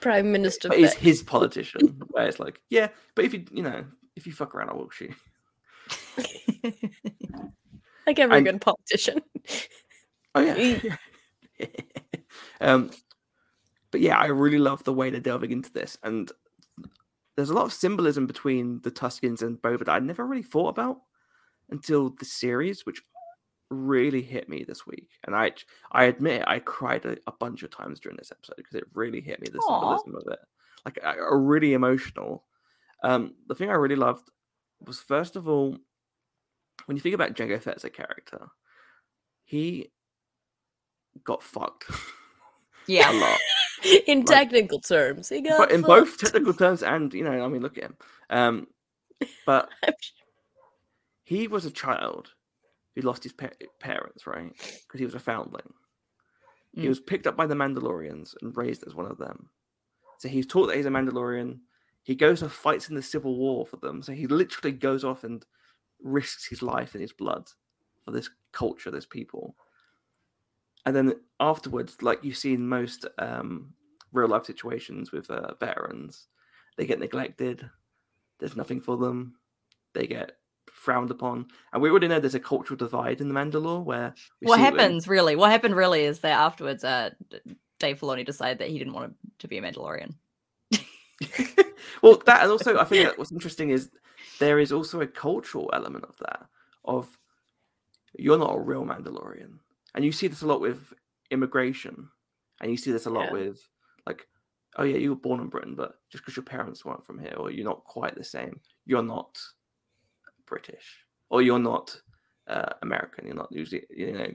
Prime Minister. but he's his politician. where it's like, yeah, but if you you know if you fuck around, I will shoot. like every and- good politician. Oh yeah. um, but yeah, I really love the way they're delving into this, and there's a lot of symbolism between the Tuskens and Boba that I never really thought about until the series, which really hit me this week. And I, I admit, I cried a, a bunch of times during this episode because it really hit me the Aw. symbolism of it, like I, I really emotional. Um, the thing I really loved was first of all, when you think about Jango Fett as a character, he got fucked Yeah. a lot. in Like- technical terms, he got but in both technical terms and you know, I mean, look at him. Um, but he was a child who lost his pa- parents, right? Because he was a foundling. He Mm. was picked up by the Mandalorians and raised as one of them. So he's taught that he's a Mandalorian. He goes and fights in the Civil War for them. So he literally goes off and risks his life and his blood for this culture, this people. And then afterwards, like you see in most um, real life situations with uh, veterans, they get neglected. There's nothing for them. They get frowned upon. And we already know there's a cultural divide in the Mandalore where What see it in- happens really? What happened really is that afterwards, uh, Dave Filoni decided that he didn't want to be a Mandalorian. well, that and also I think that what's interesting is there is also a cultural element of that of you're not a real Mandalorian, and you see this a lot with immigration, and you see this a lot Yeah. with like, oh yeah, you were born in Britain, but just because your parents weren't from here, or you're not quite the same, you're not British, or you're not uh, American, you're not New Zealand, you know.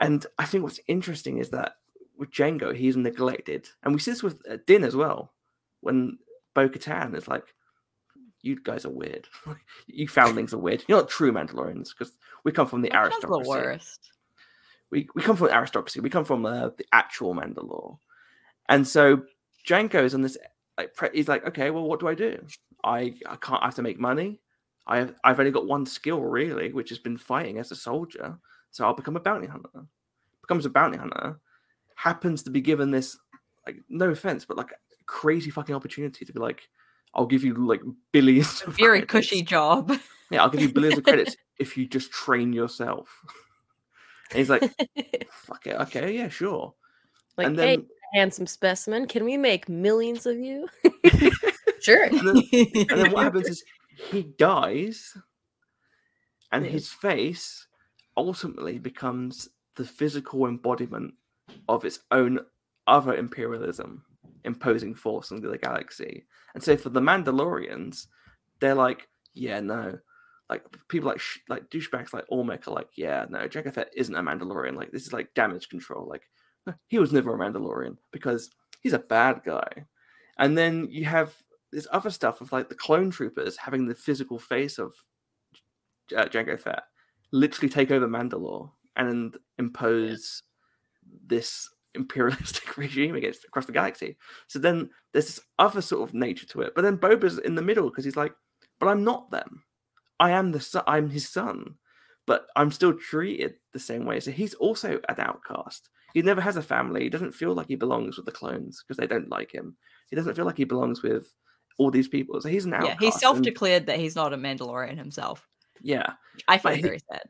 And I think what's interesting is that with Jango, he's neglected, and we see this with uh, Din as well. When Bo Katan is like, "You guys are weird. you foundlings are weird. You're not true Mandalorians because we come from the That's the aristocracy. worst. We we come from aristocracy. We come from uh, the actual Mandalore, and so Jango is on this. Like, pre- he's like, okay, well, what do I do? I I can't. I have to make money. I have, I've only got one skill really, which has been fighting as a soldier. So I'll become a bounty hunter. Becomes a bounty hunter. Happens to be given this, like, no offense, but like crazy fucking opportunity to be like, I'll give you like billions. Of Very credits. cushy job. Yeah, I'll give you billions of credits if you just train yourself. And he's like, fuck it, okay, yeah, sure. like, and hey, then, handsome specimen, can we make millions of you? sure. and then, and then what happens is he dies, and Yeah. his face ultimately becomes the physical embodiment of its own other imperialism imposing force into the galaxy. And so for the Mandalorians, they're like, yeah, no. Like people like sh- like douchebags like Almec are like, yeah, no, Jango Fett isn't a Mandalorian. Like this is like damage control. Like he was never a Mandalorian because he's a bad guy. And then you have this other stuff of like the clone troopers having the physical face of uh, Jango Fett literally take over Mandalore and impose this imperialistic regime against across the galaxy. So then there's this other sort of nature to it. But then Boba's in the middle because he's like, but I'm not them. I am the son. I'm his son, but I'm still treated the same way. So he's also an outcast. He never has a family. He doesn't feel like he belongs with the clones because they don't like him. He doesn't feel like he belongs with all these people. So he's an outcast. yeah, he self-declared that he's not a Mandalorian himself. yeah, I find he- very sad.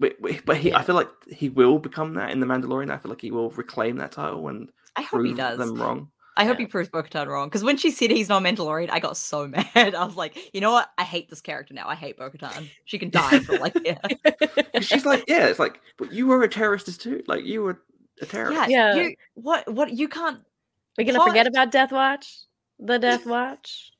but but he, I feel like he will become that in the Mandalorian. I feel like he will reclaim that title and I hope he prove does. them wrong. I hope Yeah. he proves Bo-Katan wrong. Because when she said he's not Mandalorian, I got so mad. I was like, you know what? I hate this character now. I hate Bo-Katan. She can die for like, yeah. 'Cause She's like, yeah, it's like, but you were a terrorist too. Like you were a terrorist. Yeah, Yeah. You, what? What? You can't. We're gonna Hot. forget about Death Watch? The Death Watch?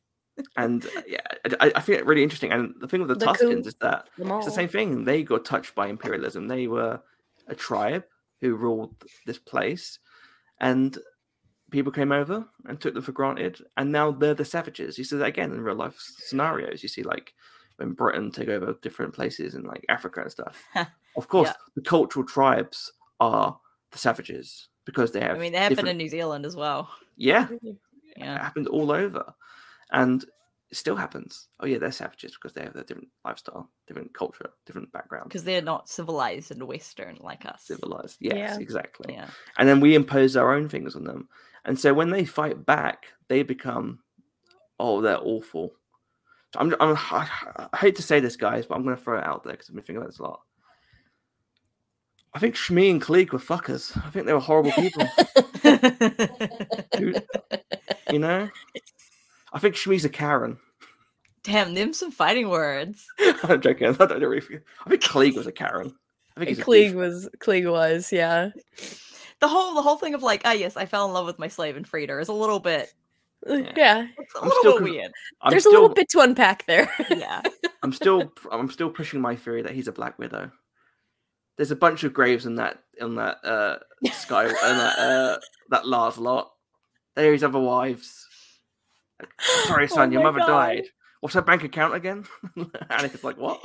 And uh, yeah, I, I find it really interesting. And the thing with the, The Tuskens coup. is that Them it's the same thing. They got touched by imperialism. They were a tribe who ruled this place, and people came over and took them for granted. And now they're the savages. You see that again in real life scenarios. You see like when Britain took over different places in like Africa and stuff. of course, Yeah. the cultural tribes are the savages because they have. I mean, they happen different- in New Zealand as well. yeah, it happened all over, and it still happens. Oh yeah, they're savages because they have a different lifestyle, different culture, different background, Because they're not civilized and Western like us. civilized. Yes, Yeah. exactly. Yeah. and then we impose our own things on them. And so when they fight back, they become, oh, they're awful. So I'm, I'm, I hate to say this, guys, but I'm going to throw it out there because I've been thinking about this a lot. I think Shmi and Cliegg were fuckers. I think they were horrible people. You know, I think Shmi's a Karen. Damn, them some fighting words. I'm joking. I don't know if you- I think Cliegg was a Karen. I think Cliegg was Cliegg was, yeah. The whole the whole thing of like, ah yes, I fell in love with my slave and freed her is a little bit Uh, Yeah. Yeah. it's a I'm little still weird. I'm There's still, a little bit to unpack there. Yeah. I'm still I'm still pushing my theory that he's a Black Widow. There's a bunch of graves in that in that uh sky in that uh that Lars lot. There are his other wives. Like, Sorry, Oh son, your mother God. died. What's her bank account again? Anakin's like, what?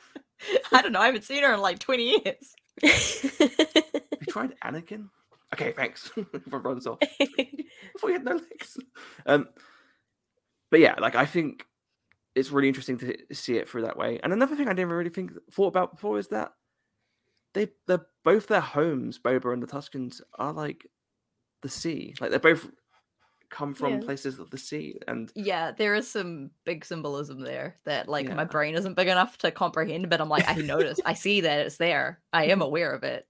I don't know, I haven't seen her in like 20 years. You tried Anakin? Okay, thanks. Everyone runs off. Thought he had no legs. Um, but yeah, like I think it's really interesting to see it through that way. And another thing I never really think thought about before is that they they're both their homes, Boba and the Tuskens, are like the sea. Like they're both come from Yeah. places of the sea. And Yeah, there is some big symbolism there that like my brain isn't big enough to comprehend, but I'm like, I notice, I see that it's there. I am aware of it.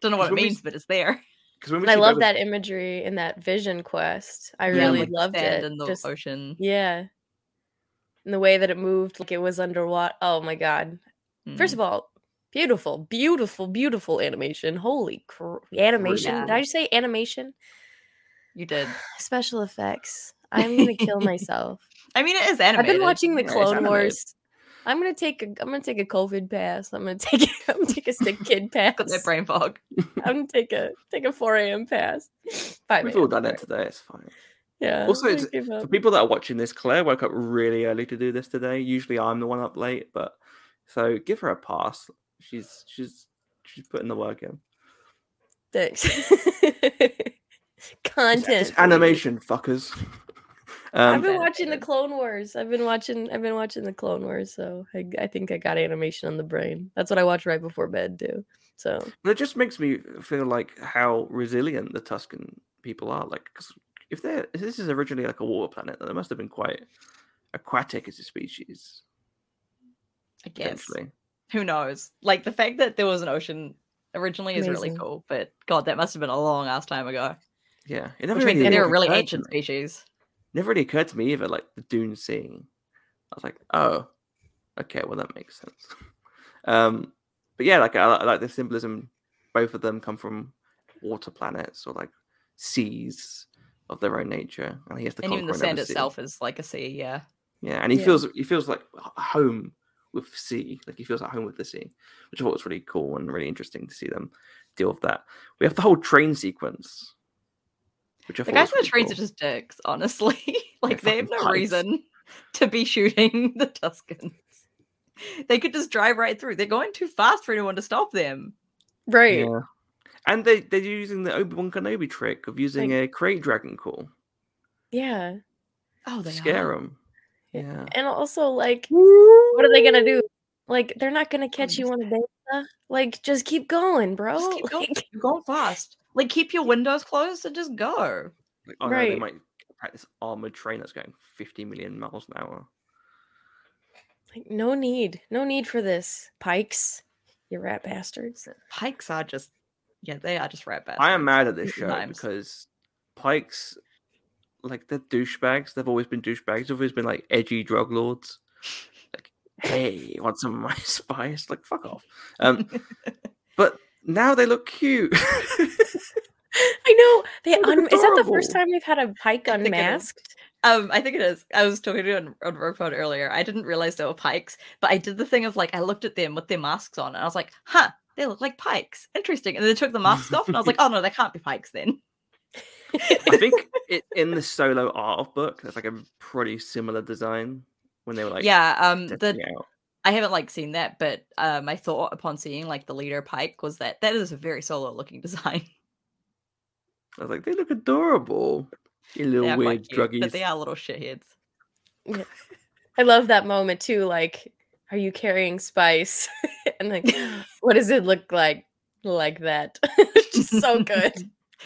Don't know what it When we means, but it's there. because I love Boba- that imagery in that vision quest. I Yeah, really like loved it. in the Just ocean. yeah. And the way that it moved, like it was underwater. Oh my god. First Mm. of all, beautiful, beautiful, beautiful animation. Holy cr- animation. Did Yeah. I say animation? You did. Special effects. I'm gonna kill myself. I mean, it is anime. I've been watching the Clone. Wars. I'm gonna take a I'm gonna take a COVID pass. I'm gonna take I'm gonna take a sick kid pass. Got that brain fog. I'm gonna take a take a 4 a.m. pass. 5 We've all done it today. It's fine. Yeah. Also, it's- For up. people that are watching this, Claire woke up really early to do this today. Usually, I'm the one up late, but so give her a pass. She's she's she's putting the work in. Thanks. It's, Content. it's animation, fuckers. I've um, been watching the. Clone Wars. I've been watching. I've been watching the Clone Wars, so I, I think I got animation on the brain. That's what I watch right before bed too. So but it just makes me feel like how resilient the Tusken people are. Like, 'cause if they're if this is originally like a water planet, then they must have been quite aquatic as a species. I guess. Who knows? Like the fact that there was an ocean originally is really cool, but God, that must have been a long ass time ago. Yeah. It never Which means really that they're a really ancient me. species. never really occurred to me either, like the Dune Sea. I was like, oh, okay, well that makes sense. Um, but yeah, like I, I like the symbolism. Both of them come from water planets or like seas of their own nature, and he has to And even the sand another sea. itself is like a sea, yeah. Yeah, and he Yeah. feels he feels like home with sea, like he feels at home with the sea, which I thought was really cool and really interesting to see them deal with that. We have the whole train sequence, which I The guys on the really trains are just dicks, honestly. like they have no pykes. reason to be shooting the Tuskens. They could just drive right through. They're going too fast for anyone to stop them. right. Yeah. And they, they're using the Obi Wan Kenobi trick of using a krayt dragon call Yeah. Oh, they scare are. them. Yeah. And also, like, what are they gonna do? Like, they're not gonna catch you on a beta. Like, just keep going, bro. Just keep going. Like, You're going fast. Like keep your windows closed and just go. Like, oh no, they Right. might attack this oh, armored train that's going 50 million miles an hour. like, no need, no need for this, Pykes. You rat bastards. Pykes are just yeah, they are just rat bastards. I am mad at this show sometimes. because Pykes, like, they're douchebags. They've always been douchebags. They've always been like edgy drug lords. Like, hey, you want some of my spice? Like, fuck off. Um, but now they look cute. I know. They They're un- is that the first time we've had a Pyke I think it is. unmasked? Um, I think it is. I was talking to you on, on work phone earlier. I didn't realize they were pykes, but I did the thing of like I looked at them with their masks on, and I was like, "Huh, they look like pykes. Interesting." And then they took the masks off, and I was like, "Oh no, they can't be pykes then." I think it, in the solo art of book, there's like a pretty similar design when they were like, yeah. Um. The out. I haven't like seen that, but uh, my thought upon seeing like the leader Pyke was that that is a very solo looking design. I was like, they look adorable. You little weird quite cute, druggies. but they are little shitheads. I love that moment too. Like, are you carrying spice? and like, what does it look like? Like that. Just so good.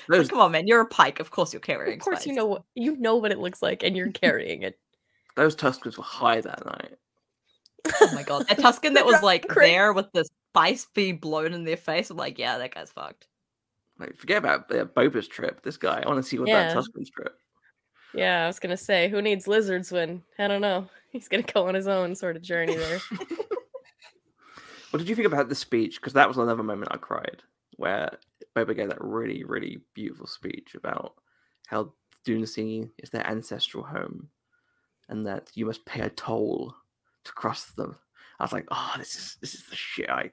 Those, Come on, man, you're a Pyke. Of course you're carrying. of course, you know what you know what it looks like, and you're carrying it. Those Tuskens were high that night. Oh my god, that Tusken that was like Crazy. there with the spice being blown in their face. I'm like, yeah, that guy's fucked. Like, forget about uh, Boba's trip. This guy, I want to see what Yeah. that Tusken's trip. Yeah, I was gonna say, who needs lizards when I don't know. He's gonna go on his own sort of journey there. What did you think about the speech? Because that was another moment I cried, where Boba gave that really, really beautiful speech about how Dune Sea is their ancestral home, and that you must pay a toll to cross them. I was like, oh, this is this is the shit. I,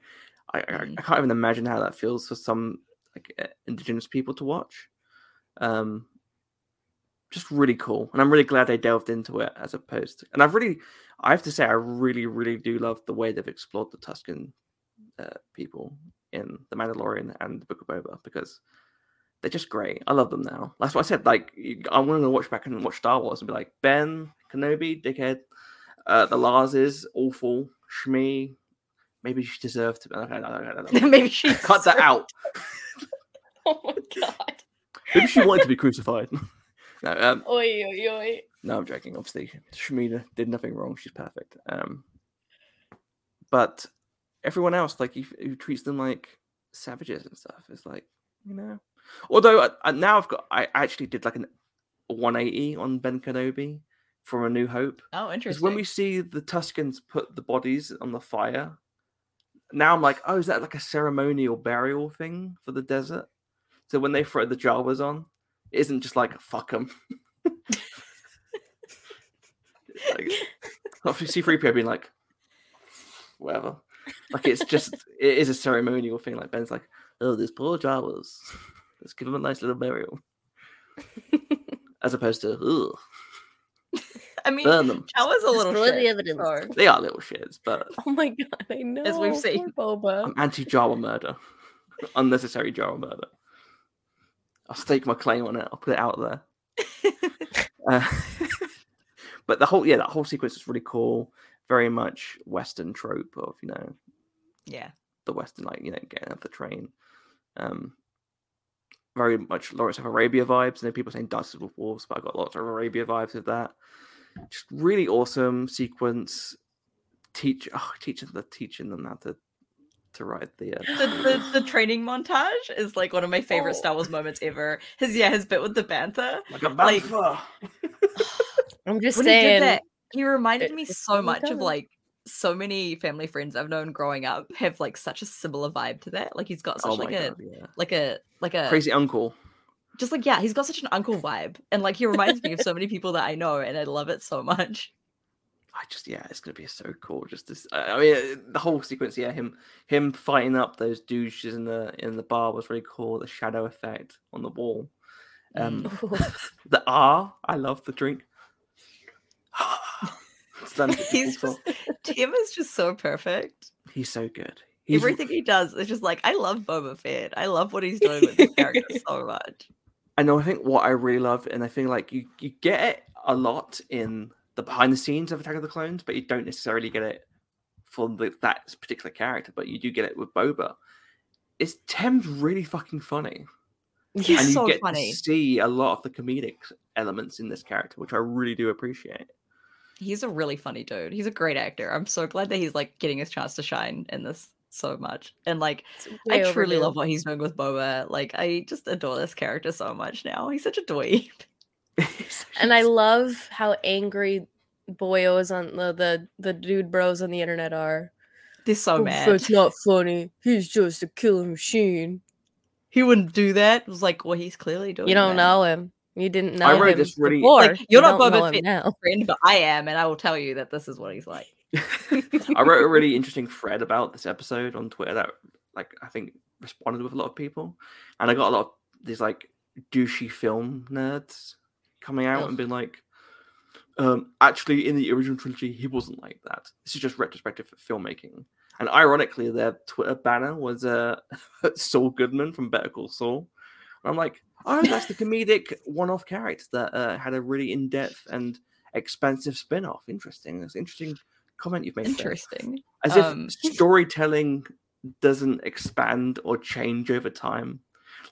I, I, Mm. I can't even imagine how that feels for some like uh, indigenous people to watch. Um, just really cool, and I'm really glad they delved into it as opposed. To, and I've really, I have to say, I really, really do love the way they've explored the Tusken uh, people in The Mandalorian and the Book of Boba because they're just great. I love them now. That's what I said. Like, I'm going to watch back and watch Star Wars and be like, Ben Kenobi, dickhead. Uh, the Larses, awful. Shmi, maybe she deserved to. Okay, no, no, no. Maybe she Cut that out. oh my god. Maybe she wanted to be crucified. no, um, Oi oi oi. No, I'm joking. Obviously, Shmina did nothing wrong. She's perfect. Um, but everyone else, like, who treats them like savages and stuff, is like, you know. Although I, I, now I've got, I actually did like an 180 on Ben Kenobi from A New Hope. Oh, Because interesting. when we see the Tuskens put the bodies on the fire, now I'm like, oh, is that like a ceremonial burial thing for the desert? So when they throw the Jawas on, it isn't just like fuck them. like, obviously, C3PO being like, whatever. Like it's just, it is a ceremonial thing. Like Ben's like, oh, these poor Jawas. Let's give them a nice little burial. As opposed to, ugh, I mean, burn them. Jawa's a little Destroy the evidence. so- They are little shits, but Oh my god, I know. As we've seen. Poor Boba. I'm anti Jawa murder. Unnecessary Jawa murder. I'll stake my claim on it. I'll put it out there. Uh, but the whole yeah, that whole sequence is really cool. Very much Western trope of, you know, Yeah. the Western, like, you know, getting off the train. Um very much Lawrence of Arabia vibes. I know people saying Dances with Wolves, but I got lots of Arabia vibes with that. Just really awesome sequence. Teach oh, teaching the teaching them how to to ride the uh, The, the the training montage is like one of my favorite Oh. Star Wars moments ever. His yeah, his bit with the bantha. like a like- bantha. I'm just When he saying. did that, he reminded it- me so much of like so many family friends I've known growing up have like such a similar vibe to that. Like he's got such Oh like my a yeah. like a like a Crazy uncle. just like yeah, he's got such an uncle vibe, and like he reminds me of so many people that I know, and I love it so much. I just yeah, it's gonna be so cool. Just this, I mean, uh, the whole sequence. Yeah, him him fighting up those douches in the in the bar was really cool. The shadow effect on the wall. Um, the R, I love the drink. Done He's just Tem is just so perfect. he's so good. He's, Everything he does is just like I love Boba Fett. I love what he's doing with this character so much. I know. I think what I really love, and I think like you you get it a lot in the behind the scenes of Attack of the Clones, but you don't necessarily get it for the, that particular character. But you do get it with Boba. Is Tem's really fucking funny, He's and you so get funny. to see a lot of the comedic elements in this character, which I really do appreciate. He's a really funny dude. He's a great actor. I'm so glad that he's like getting his chance to shine in this so much. And like I truly overdue. love what he's doing with Boba. Like I just adore this character so much now. He's such a dweeb. And I love how angry boyos on the the, the dude bros on the internet are. They're so "Oh, mad. That's not funny. He's just a killing machine. He wouldn't do that. It was like, well, he's clearly doing You don't that. know him. You didn't know I wrote him this really- before. Like, you you're not don't Boba know him Fett. now. friend, but I am, and I will tell you that this is what he's like. I wrote a really interesting thread about this episode on Twitter that, like, I think responded with a lot of people, and I got a lot of these like douchey film nerds coming out and being like, um, actually, in the original trilogy, he wasn't like that. This is just retrospective filmmaking. And ironically, their Twitter banner was uh, Saul Goodman from Better Call Saul. I'm like, oh, that's the comedic one-off character that uh, had a really in-depth and expansive spin-off. Interesting. That's an interesting comment you've made. there. Interesting. As Um, if storytelling doesn't expand or change over time.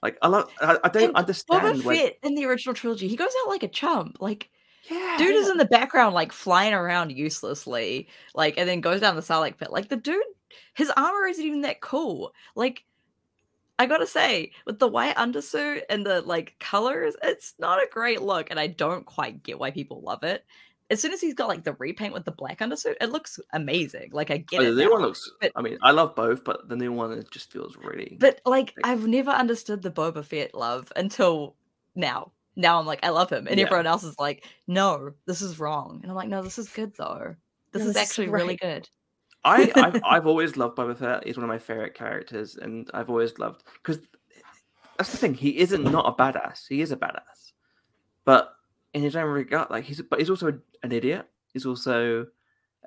Like I, lo- I, I don't And understand. Boba when- Fett in the original trilogy, he goes out like a chump. Like yeah, dude is in the background, like flying around uselessly, like and then goes down the Sarlacc pit. Like the dude, his armor isn't even that cool. Like I gotta say, with the white undersuit and the like colors, it's not a great look, and I don't quite get why people love it. As soon as he's got like the repaint with the black undersuit, it looks amazing. Like I get Oh, it. the new one looks. but- I mean, I love both, but the new one it just feels really. But like, I've never understood the Boba Fett love until now. Now I'm like, I love him, and Yeah. everyone else is like, no, this is wrong, and I'm like, no, this is good though. This No, is this is actually really good. I, I've, I've always loved Boba Fett. He's one of my favorite characters, and I've always loved because that's the thing. He isn't not a badass. He is a badass, but in his own regard, like he's but he's also an idiot. He's also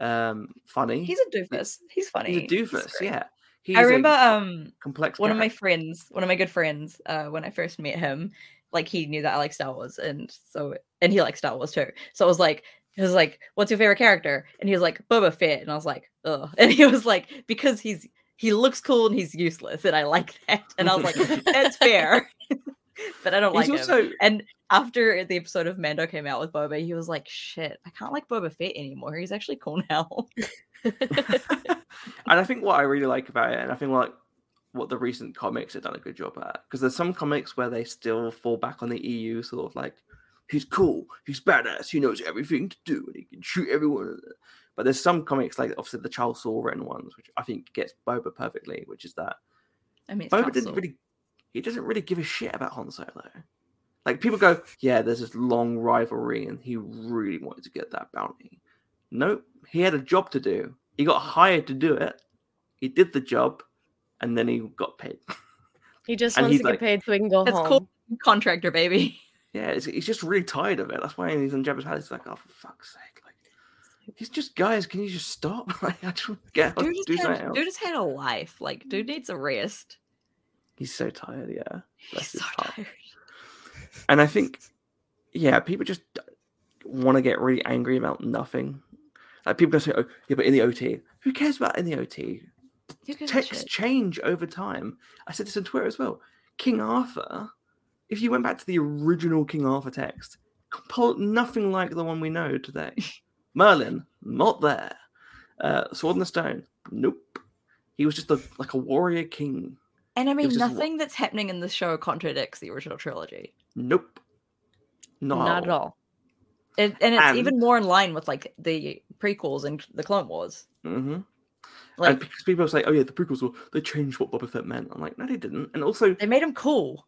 um funny. He's a doofus. He's funny. He's a doofus. great. yeah, he's I remember um complex. one of my friends, one of my good friends, uh, when I first met him, like he knew that I like Star Wars, and so and he likes Star Wars too. So I was like he was like, "What's your favorite character?" And he was like, "Boba Fett," and I was like, "Ugh," and he was like, "Because he's he looks cool and he's useless, and I like that," and I was like, "That's fair," but I don't like He's him. And after the episode of Mando came out with Boba, he was like, "Shit, I can't like Boba Fett anymore. He's actually cool now." and I think what I really like about it, and I think like what the recent comics have done a good job at, because there's some comics where they still fall back on the EU sort of like, he's cool, he's badass, he knows everything to do, and he can shoot everyone. But there's some comics like obviously the Charles Soule written ones, which I think gets Boba perfectly, which is that I mean, it's Boba Charles didn't really, he doesn't really give a shit about Han Solo. Like people go, yeah, there's this long rivalry, and he really wanted to get that bounty. Nope, he had a job to do. He got hired to do it. He did the job, and then he got paid. he just And wants he's to get like- paid so he can go That's home. cool. Contractor baby. Yeah, he's just really tired of it. That's why he's in Jabba's palace. He's like, oh, for fuck's sake! Like, he's just guys. Can you just stop? like, I just get Dude do just, something had, dude just had a life. Like, dude needs a rest. He's so tired. Yeah, Bless He's so heart. tired. And I think, yeah, people just want to get really angry about nothing. Like people go say, "Oh, yeah, but in the OT, who cares about in the OT? Texts change over time." I said this on Twitter as well. King Arthur, if you went back to the original King Arthur text, nothing like the one we know today. Merlin, not there. Uh, Sword in the Stone, nope. He was just a, like a warrior king. And I mean, was just wa- nothing that's happening in this show contradicts the original trilogy. Nope. No. Not at all. It, and it's And- even more in line with like the prequels and the Clone Wars. hmm Like and because people say, "Oh yeah, the prequels were they changed what Boba Fett meant." I'm like, no, they didn't. And also, they made him cool.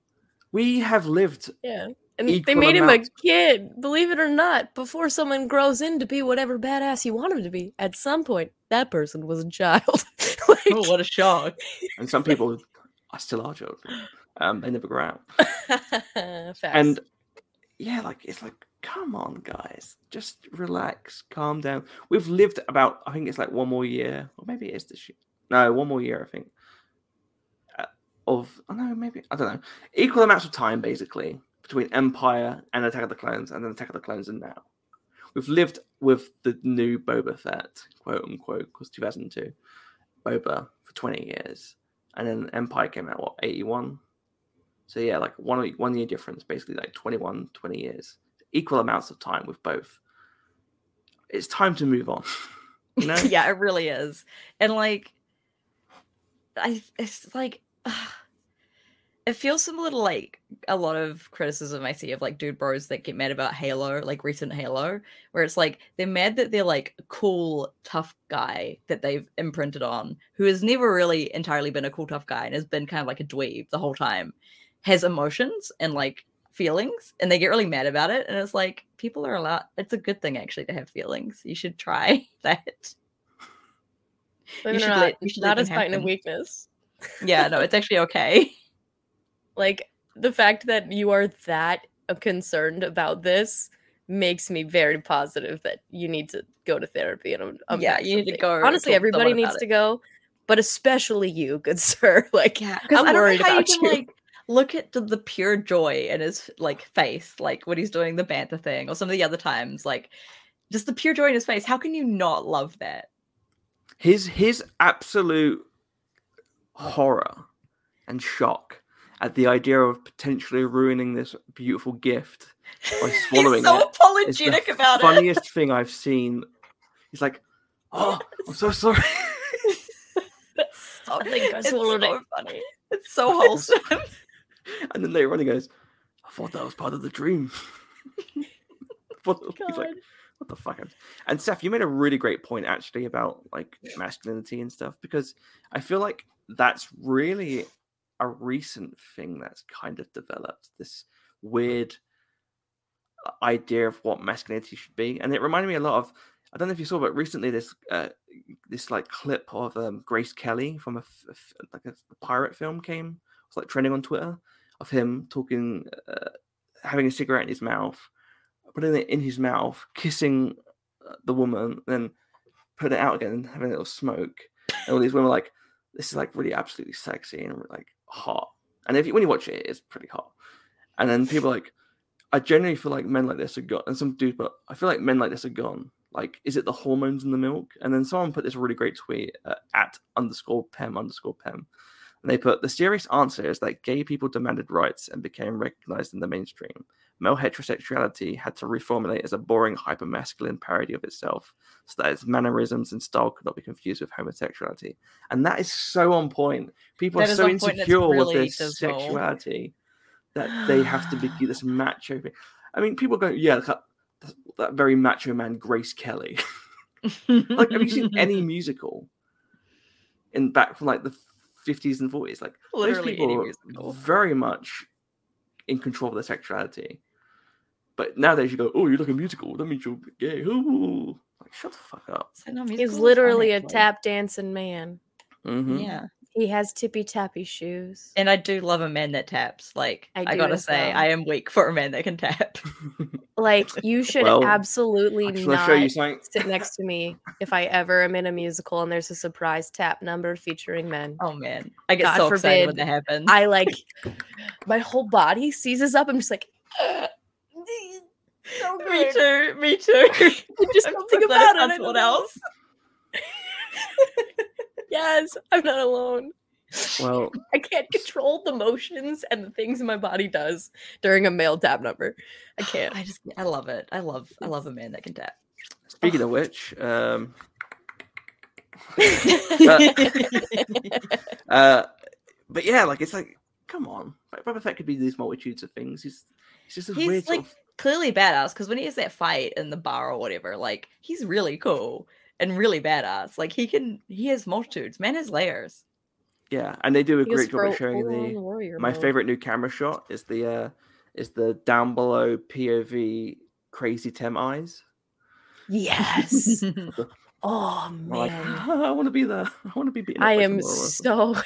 We have lived. Yeah. And they made him amounts. a kid, believe it or not, before someone grows in to be whatever badass you want him to be. At some point, that person was a child. like, Oh, what a shock! And some people are still are children. Um, they never grow out. And yeah, like it's like, come on, guys, just relax, calm down. We've lived about, I think it's like one more year, or maybe it is this year. No, one more year, I think. Of, oh, I know, maybe I don't know, equal amounts of time basically between Empire and Attack of the Clones, and then Attack of the Clones and now. We've lived with the new Boba Fett, quote unquote, because 2002, Boba for 20 years, and then Empire came out what 81. So yeah, like one one year difference, basically like 21, 20 years, equal amounts of time with both. It's time to move on. You know? yeah, it really is. And like, I it's like, it feels similar to like a lot of criticism I see of like dude bros that get mad about Halo, like recent Halo, where it's like they're mad that they're like cool tough guy that they've imprinted on, who has never really entirely been a cool tough guy and has been kind of like a dweeb the whole time, has emotions and like feelings, and they get really mad about it. And it's like people are allowed. It's a good thing actually to have feelings. You should try that. Believe it should or let- not, you should not as them fighting a weakness. Yeah, no, it's actually okay. Like the fact that you are that uh, concerned about this makes me very positive that you need to go to therapy and I'm, I'm Yeah, you need to go Honestly, everybody needs about to go, but especially you, good sir. Like, Yeah, I'm I don't worried know how about you can you. like look at the, the pure joy in his like face, like when he's doing the bantha thing, or some of the other times, like just the pure joy in his face. How can you not love that? his his absolute horror and shock at the idea of potentially ruining this beautiful gift by swallowing he's so it is apologetic the about it. funniest thing I've seen. He's like, "Oh, I'm so sorry." I think I It's swallowed so it. funny. It's so wholesome. and then later on, he goes, "I thought that was part of the dream." What- he's like, God. What the fuck? And Seth, you made a really great point actually about like masculinity and stuff because I feel like that's really a recent thing that's kind of developed this weird uh, idea of what masculinity should be, and it reminded me a lot of. I don't know if you saw, but recently this uh, this like clip of um, Grace Kelly from a, a like a pirate film came. It was like trending on Twitter of him talking, uh, having a cigarette in his mouth, putting it in his mouth, kissing uh, the woman, then putting it out again, and having a little smoke. And all these women were like, "This is like really absolutely sexy and like hot." And if you, when you watch it, it's pretty hot. And then people are like, I genuinely feel like men like this are gone. And some dude, but I feel like men like this are gone. Like, is it the hormones in the milk? And then someone put this really great tweet uh, at underscore pem underscore pem. And they put the serious answer is that gay people demanded rights and became recognized in the mainstream. Male heterosexuality had to reformulate as a boring, hypermasculine parody of itself, so that its mannerisms and style could not be confused with homosexuality. And that is so on point. People That are so on point, that's insecure with their sexuality that they have to be this macho thing. I mean, people go, yeah, that, that very macho man, Grace Kelly. like, have you seen any musical in back from like the 50s and 40s? Like, those Literally any people are musical. very much in control of their sexuality. But nowadays you go, oh, you look a musical. That means you're gay. Ooh. Like, shut the fuck up. No, He's literally a tap dancing man. Mhm. Yeah. He has tippy tappy shoes. And I do love a man that taps. Like I I, gotta say, well. I am weak for a man that can tap. Like you should Well, absolutely not show you sit next to me if I ever am in a musical and there's a surprise tap number featuring men. Oh man, I get God so excited when that happens. I like my whole body seizes up. I'm just like, so me too. Me too. Just I'm something so about it. I not someone don't know. else. Yes, I'm not alone. Well, I can't control the motions and the things my body does during a male tap number. I can't. I just, I love it. I love, I love a man that can tap. speaking of which, um, uh, but yeah, like it's like, come on, like, Boba Fett could be these multitudes of things. He's he's just this He's weird sort of- clearly badass because when he has that fight in the bar or whatever, like he's really cool and really badass. Like he can, he has multitudes. Man has layers. yeah, and they do a He great job of showing the. warrior My mode. favorite new camera shot is the uh is the down below POV crazy Tem eyes. Yes. oh I'm like, man. I want to be there. I want to be beaten. I am Tamora." so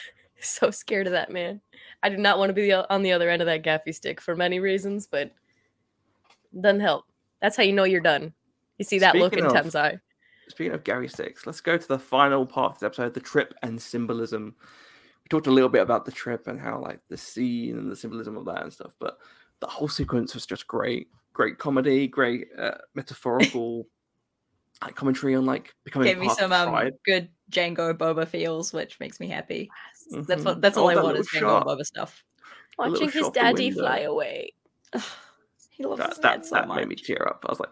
so scared of that man. I do not want to be the, on the other end of that gaffi stick for many reasons, but doesn't help. That's how you know you're done. You see that look in of- Tem's eye. Speaking of Gary Six, let's go to the final part of this episode, the trip and symbolism. We talked a little bit about the trip and how like the scene and the symbolism of that and stuff, but the whole sequence was just great. Great comedy, great uh, metaphorical like commentary on like becoming Gave me some of the um, good Jango Boba feels, which makes me happy. That's Mhm. what that's Oh, all I that want is Jango shot. and Boba stuff. Watching his daddy fly away. he loves his That, dad that, so that much. made me tear up. I was like,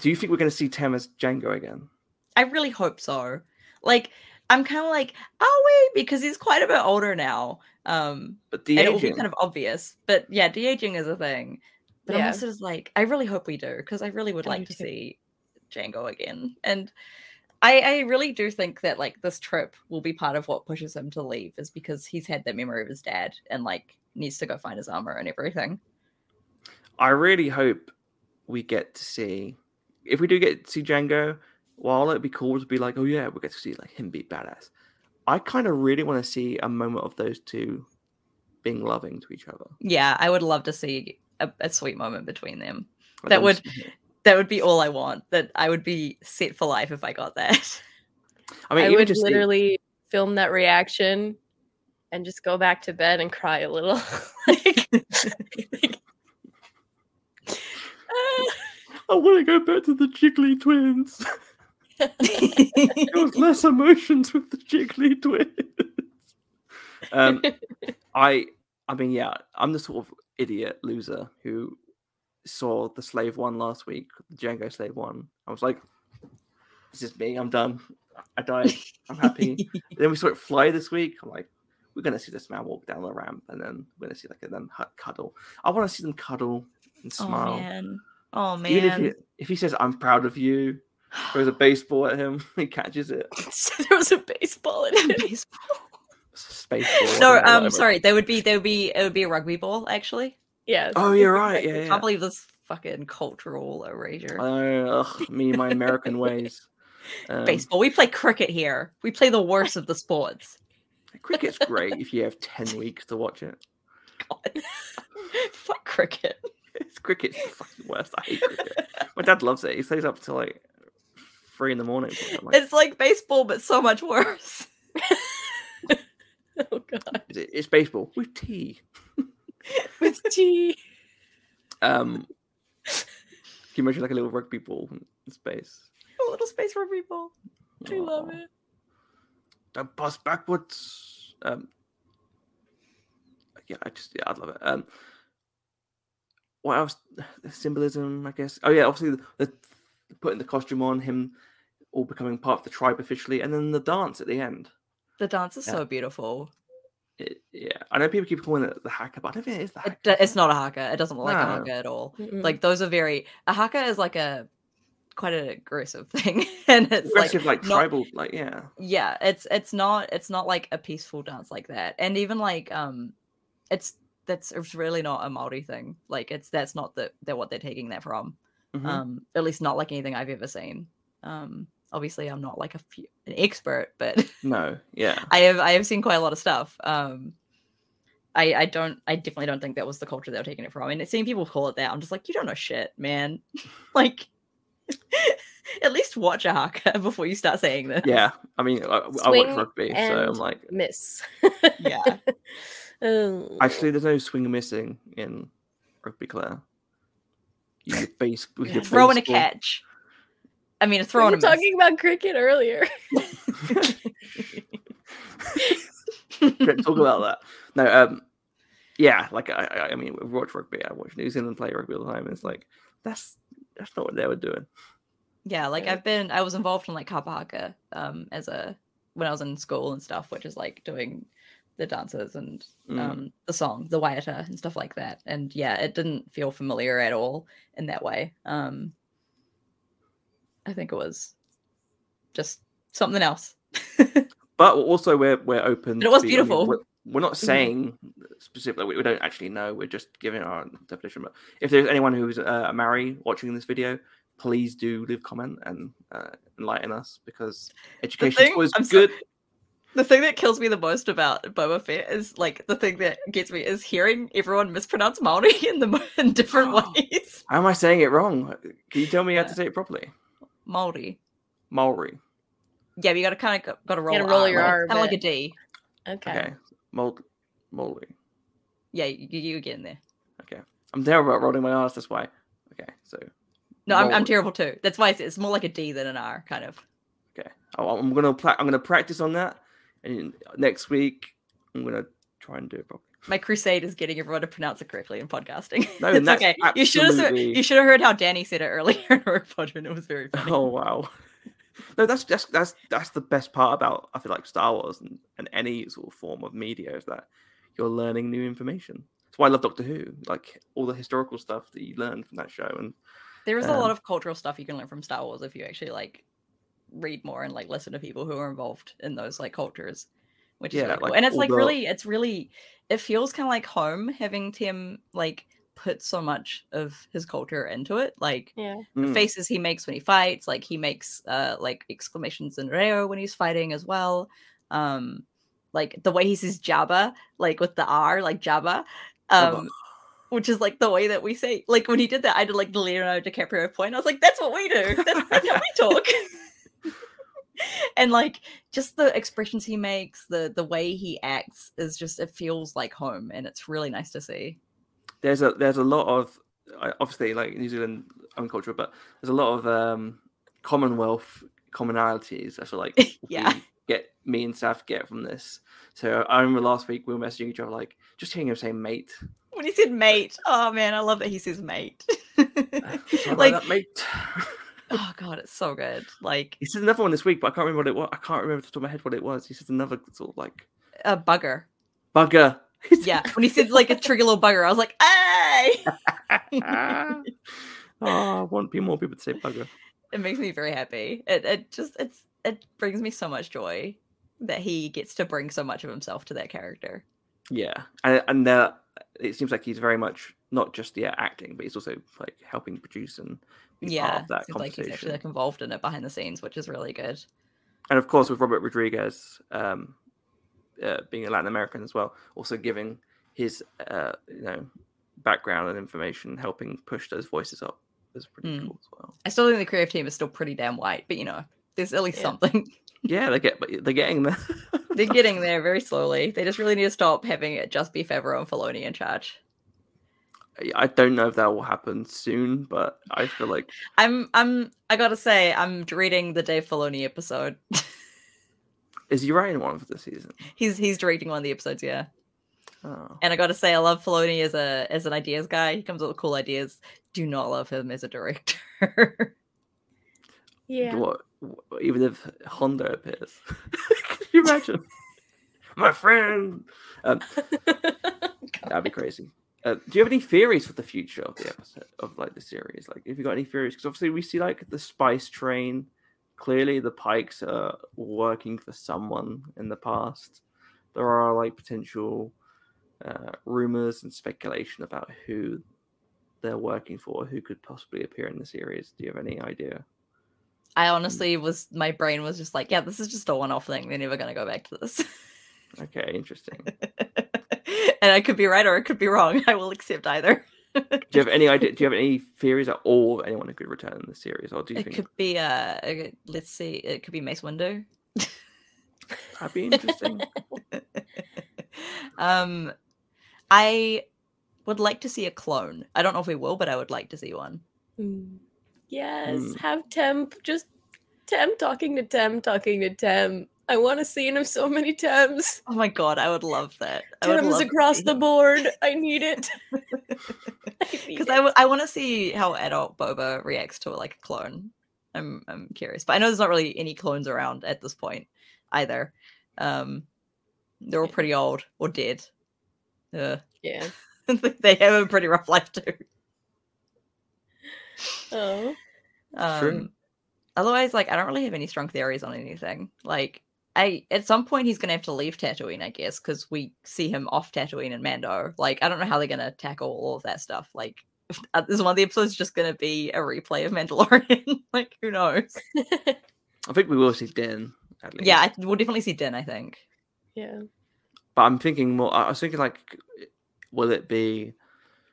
do you think we're going to see Tem as Jango again? I really hope so. Like, I'm kind of like, are we? Because he's quite a bit older now. Um, But de and it will be aging. kind of obvious. But yeah, de aging is a thing. But I'm also just like, I really hope we do because I really would I like to too. see Jango again. And I, I really do think that like this trip will be part of what pushes him to leave, is because he's had that memory of his dad and like needs to go find his armor and everything. I really hope we get to see if we do get to see Jango. While it'd be cool to be like, oh yeah, we get to see like him be badass. I kind of really want to see a moment of those two being loving to each other. Yeah, I would love to see a, a sweet moment between them. My That would- still. That would be all I want. That I would be set for life if I got that. I mean, I would just literally film that reaction and just go back to bed and cry a little. like, like, I want to go back to the Jiggly twins. there was less emotions with the Jiggly twins. Um, I, I mean, yeah, I'm the sort of idiot loser who saw the Slave One last week, the Jango Slave One. I was like, "This is me. I'm done. I died. I'm happy." then we saw it fly this week. I'm like, "We're gonna see this man walk down the ramp, and then we're gonna see like a then cuddle. I want to see them cuddle and oh smile." man. Oh man. Even if he, if he says, "I'm proud of you," throws a baseball at him, he catches it. there was a baseball in it. Baseball. Space. No, I don't um, sorry. There would be. there would be. It would be a rugby ball, actually. Yes. Oh, you're right. Yeah, I can't believe this fucking cultural erasure. Oh, ugh, me, my American ways. Um, Baseball. We play cricket here. We play the worst of the sports. Cricket's great if you have ten weeks to watch it. God. Fuck cricket. It's cricket's the fucking worst. I hate cricket. My dad loves it. He stays up till like three in the morning. Like, It's like baseball, but so much worse. Oh god. It's baseball with tea. With tea. Um, can you imagine like a little rugby ball in space? A little space rugby ball. I love it. Don't pass backwards. Um, yeah, I just yeah, I'd love it. Um, what else? Symbolism, I guess. Oh yeah, obviously the, the putting the costume on, him all becoming part of the tribe officially, and then the dance at the end. The dance is Yeah. so beautiful. It, yeah, I know people keep calling it the haka, but I don't think it is the It, haka. d- it's not a haka. It doesn't look like a haka at all. Mm-mm. Like those are very. A haka is like a quite an aggressive thing, and it's aggressive, like, not- tribal, like yeah. yeah it's it's not it's not like a peaceful dance like that and even like um it's that's it's really not a Maori thing like it's that's not the they're what they're taking that from Mhm. um at least not like anything i've ever seen um obviously i'm not like a few, an expert but no, yeah, i have i have seen quite a lot of stuff um I, I don't I definitely don't think that was the culture they were taking it from. And seeing people call it that, I'm just like, you don't know shit, man. like at least watch a haka before you start saying this. yeah. I mean, I, I watch rugby, so I'm like, Miss. Yeah. Oh. Actually, there's no swing missing in rugby, Claire. You your base with your throwing a catch. I mean, a we throwing were a miss. talking about cricket earlier. Don't talk about that. No, um, yeah, like I, I, I mean, we watch rugby. I watch New Zealand play rugby all the time. And it's like that's that's not what they were doing. Yeah, like Yeah. I've been, I was involved in like kapahaka um, as a when I was in school and stuff, which is like doing the dances and Mm. um, the song, the waiata and stuff like that. And yeah, it didn't feel familiar at all in that way. Um, I think it was just something else. But also, we're we're open. But it was to- I mean, beautiful. we're, we're not saying specifically. We, we don't actually know. We're just giving our definition. But if there's anyone who's uh, a Maori watching this video, please do leave comment and uh, enlighten us because education is always I'm so- good. The thing that kills me the most about Boba Fett is like the thing that gets me is hearing everyone mispronounce Maori in the in different Oh. ways. How am I saying it wrong? Can you tell me how to say it properly? Maori. Maori. Yeah, but you got to kind of got to roll. gotta roll your like, R a kind of like a D. Okay. Okay. Mold. Moldy. Yeah, you, you get in there. Okay. I'm terrible at rolling my R's. That's why. Okay. So. No, I'm, I'm terrible too. That's why it's, it's more like a D than an R, kind of. Okay. Oh, I'm gonna pla- I'm gonna practice on that, and next week I'm gonna try and do it properly. My crusade is getting everyone to pronounce it correctly in podcasting. No, it's that's okay. You should have you should have heard how Danny said it earlier in Rogue Podman. It was very funny. Oh wow. No, that's just that's that's the best part about I feel like Star Wars and, and any sort of form of media is that you're learning new information. That's why I love Doctor Who, like all the historical stuff that you learn from that show. And There is a Um, lot of cultural stuff you can learn from Star Wars if you actually like read more and like listen to people who are involved in those like cultures, which is Yeah, really cool. like, And it's like the- really, it's really, it feels kind of like home having Tem like put so much of his culture into it. Like Yeah. the mm, faces he makes when he fights, like he makes uh like exclamations in Reo when he's fighting as well. Um, like the way he says Jabba, like with the R, like Jabba. Jabba. Um, which is like the way that we say. Like when he did that, I did like the Leonardo DiCaprio point. I was like, "That's what we do. That's, that's how we talk." and like just the expressions he makes, the the way he acts is just it feels like home, and it's really nice to see. There's a there's a lot of obviously like New Zealand own culture, but there's a lot of um, Commonwealth commonalities. I feel like Yeah. get me and Saf get from this. So I remember last week we were messaging each other like just hearing him say mate. When he said mate, oh man, I love that he says mate. Like, that, mate. Oh god, it's so good. Like he says another one this week, but I can't remember what it was. I can't remember off the top of my head what it was. He says another sort of like a bugger. bugger. Yeah, when he said like a trigger little bugger, I was like, hey. oh, I want more people to say bugger. it makes me very happy. It it just it's it brings me so much joy that he gets to bring so much of himself to that character. Yeah, and and uh, it seems like he's very much not just yeah acting, but he's also like helping produce and yeah, that like he's actually like involved in it behind the scenes, which is really good. and of course with Robert Rodriguez um, uh, being a Latin American as well, also giving his uh, you know background and information, helping push those voices up is pretty Mm. cool as well. I still think the creative team is still pretty damn white, but you know, there's at least Yeah. something. Yeah, they get but they're getting there. They're getting there very slowly. They just really need to stop having it just be Favreau and Filoni in charge. I don't know if that will happen soon, but I feel like I'm I'm I gotta say, I'm reading the Dave Filoni episode. is he writing one for the season? he's he's directing one of the episodes, yeah. Oh. And I gotta say, I love Filoni as a as an ideas guy. He comes up with cool ideas. Do not love him as a director. Yeah. What, what- even if Hondo appears, can you imagine? My friend, um, that'd be crazy. Uh, do you have any theories for the future of the episode of like the series? Like, if you got any theories, because obviously we see like the spice train. Clearly, the Pykes are working for someone in the past. There are like potential uh, rumors and speculation about who they're working for, who could possibly appear in the series. Do you have any idea? I honestly was my brain was just like, yeah, this is just a one off thing. They're never gonna go back to this. Okay, interesting. and I could be right or I could be wrong. I will accept either. Do you have any idea? Do you have any theories at all of anyone who could return in the series, or do you It think could be uh let's see, it could be Mace Windu. that'd be interesting? um I would like to see a clone. I don't know if we will, but I would like to see one. Mm. Yes, Mm. have Tem just Tem talking to Tem talking to Tem. I want to see him so many times. Oh my god, I would love that. I would love across the board. I need it. because I, w- I want to see how adult Boba reacts to like a clone. I'm I'm curious, but I know there's not really any clones around at this point either. Um, they're all pretty old or dead. Uh, yeah. they have a pretty rough life too. Oh. True. Um, otherwise, like I don't really have any strong theories on anything. Like I, at some point, he's gonna have to leave Tatooine, I guess, because we see him off Tatooine and Mando. Like I don't know how they're gonna tackle all of that stuff. Like uh, is one of the episodes just gonna be a replay of Mandalorian? like who knows? I think we will see Din. At least. Yeah, I, we'll definitely see Din. I think. yeah. but I'm thinking more. I was thinking like, will it be?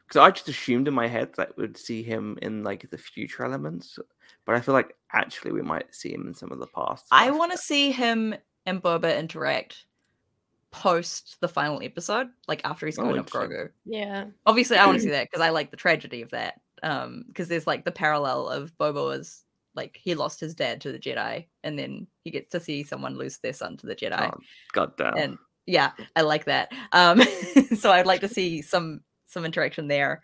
Because I just assumed in my head that we'd see him in like the future elements, but I feel like actually we might see him in some of the past. I want to see him and Boba interact post the final episode, like after he's Oh, grown up interesting. Grogu. Yeah. obviously i want to see that because i like the tragedy of that um because there's like the parallel of boba was like he lost his dad to the jedi and then he gets to see someone lose their son to the jedi Oh, God damn. and yeah i like that um so i'd like to see some some interaction there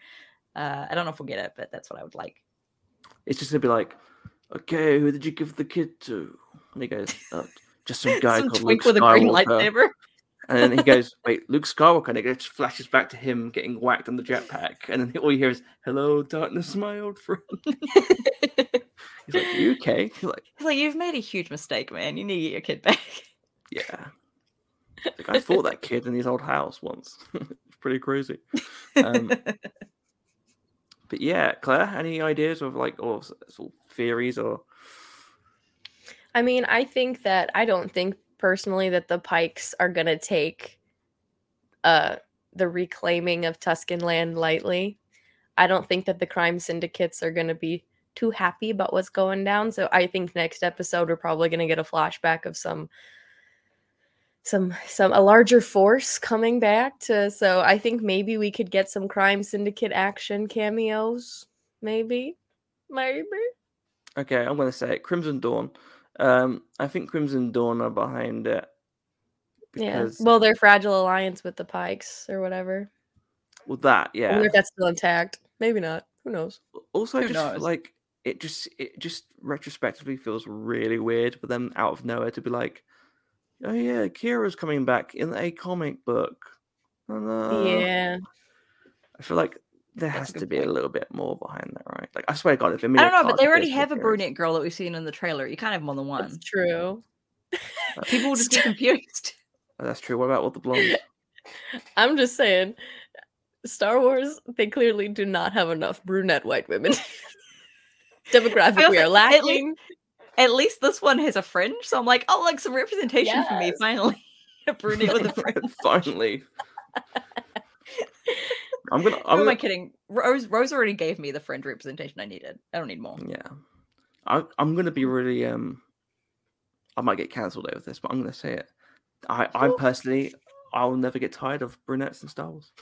uh i don't know if we'll get it but that's what i would like It's just gonna be like, okay, who did you give the kid to? And he goes, uh, just some guy some called twink Luke with a green Skywalker. lightsaber And then he goes, wait, Luke Skywalker. And it just flashes back to him getting whacked on the jetpack. And then all you hear is, hello, darkness, my old friend. He's like, you okay? He's like, He's like you've made a huge mistake man you need to get your kid back yeah. Like, I fought that kid in his old house once. it's pretty crazy. Um, but yeah, Claire, any ideas of like, or s- sort of theories or I mean, I think that I don't think personally that the Pykes are gonna take uh the reclaiming of Tusken land lightly. I don't think that the crime syndicates are going to be too happy about what's going down. So I think next episode we're probably going to get a flashback of some some some a larger force coming back to so I think maybe we could get some crime syndicate action cameos maybe maybe Okay, I'm gonna say it. Crimson Dawn. Um, I think Crimson Dawn are behind it. yeah Because well their fragile alliance with the pykes or whatever well, that I yeah. wonder if that's still intact maybe not who knows Also, I Who just feel knows? like it just it just retrospectively feels really weird for them out of nowhere to be like, oh yeah, Qi'ra's coming back in a comic book. And, uh, yeah I feel like there That's has to good be a little bit more behind that, right? Like I swear to God, if I don't know, but they already to have a Qi'ra- brunette girl that we've seen in the trailer. You can't have more than one. that's true People will just get confused. Oh, that's true. What about all the blondes? I'm just saying, Star Wars, they clearly do not have enough brunette white women. Demographic, we also- are at least- lacking. At least this one has a fringe, so I'm like, oh, like some representation for me finally. a brunette with a fringe. Finally. I'm gonna. Who I'm am I gonna kidding? Rose Rose already gave me the fringe representation I needed. I don't need more. yeah. I, I'm gonna be really. Um. I might get cancelled over this, but I'm gonna say it. I, I'm personally, I'll never get tired of brunettes and Star Wars.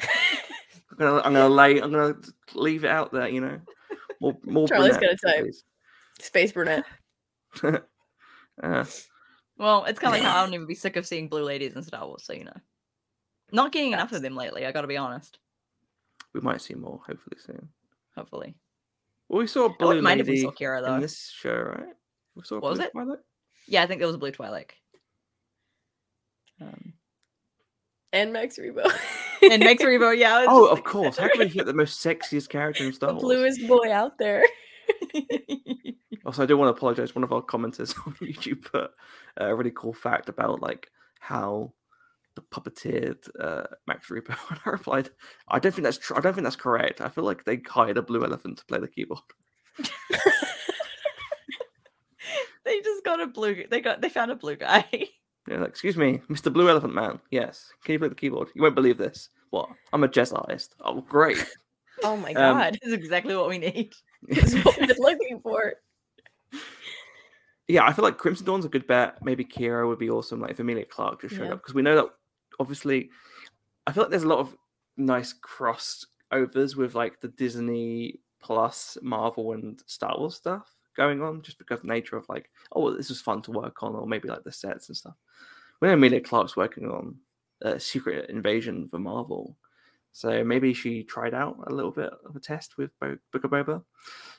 I'm gonna, I'm gonna lay, I'm gonna leave it out there, you know. More, more Charlie's gonna type. please. Space brunette. Uh, Well, it's kind of like how I'll never be sick of seeing blue ladies in Star Wars, so you know. Not getting enough of them lately, I gotta be honest. we might see more hopefully soon. Hopefully. Well, we saw blue wouldn't if we lady saw Qi'ra though. in this show, right? We saw What was it? Twi'lek? Yeah, I think there was a blue Twi'lek. Um, And Max Rebo. and Max Rebo, yeah. Oh, of course. How can we get the most sexiest character in Star the Wars? bluest boy out there. Also, I do want to apologize. One of our commenters on YouTube put a really cool fact about like how the puppeteered uh, Max Rebo. And I replied, "I don't think that's true. I don't think that's correct. I feel like they hired a blue elephant to play the keyboard." they just got a blue they got they found a blue guy. Yeah, like, excuse me, Mr. Blue Elephant Man. Yes, can you play the keyboard? You won't believe this. What? I'm a jazz artist. Oh, great. Oh my Um, god. This is exactly what we need. This is what been looking for. yeah, I feel like Crimson Dawn's a good bet. Maybe Qi'ra would be awesome. Like if Emilia Clarke just showed Yeah. up because we know that obviously, I feel like there's a lot of nice crossovers with like the Disney plus Marvel and Star Wars stuff going on, just because nature of like, oh, this is fun to work on, or maybe like the sets and stuff. We know Emilia Clarke's working on uh, Secret Invasion for Marvel. So maybe she tried out a little bit of a test with Bo- Book of Boba.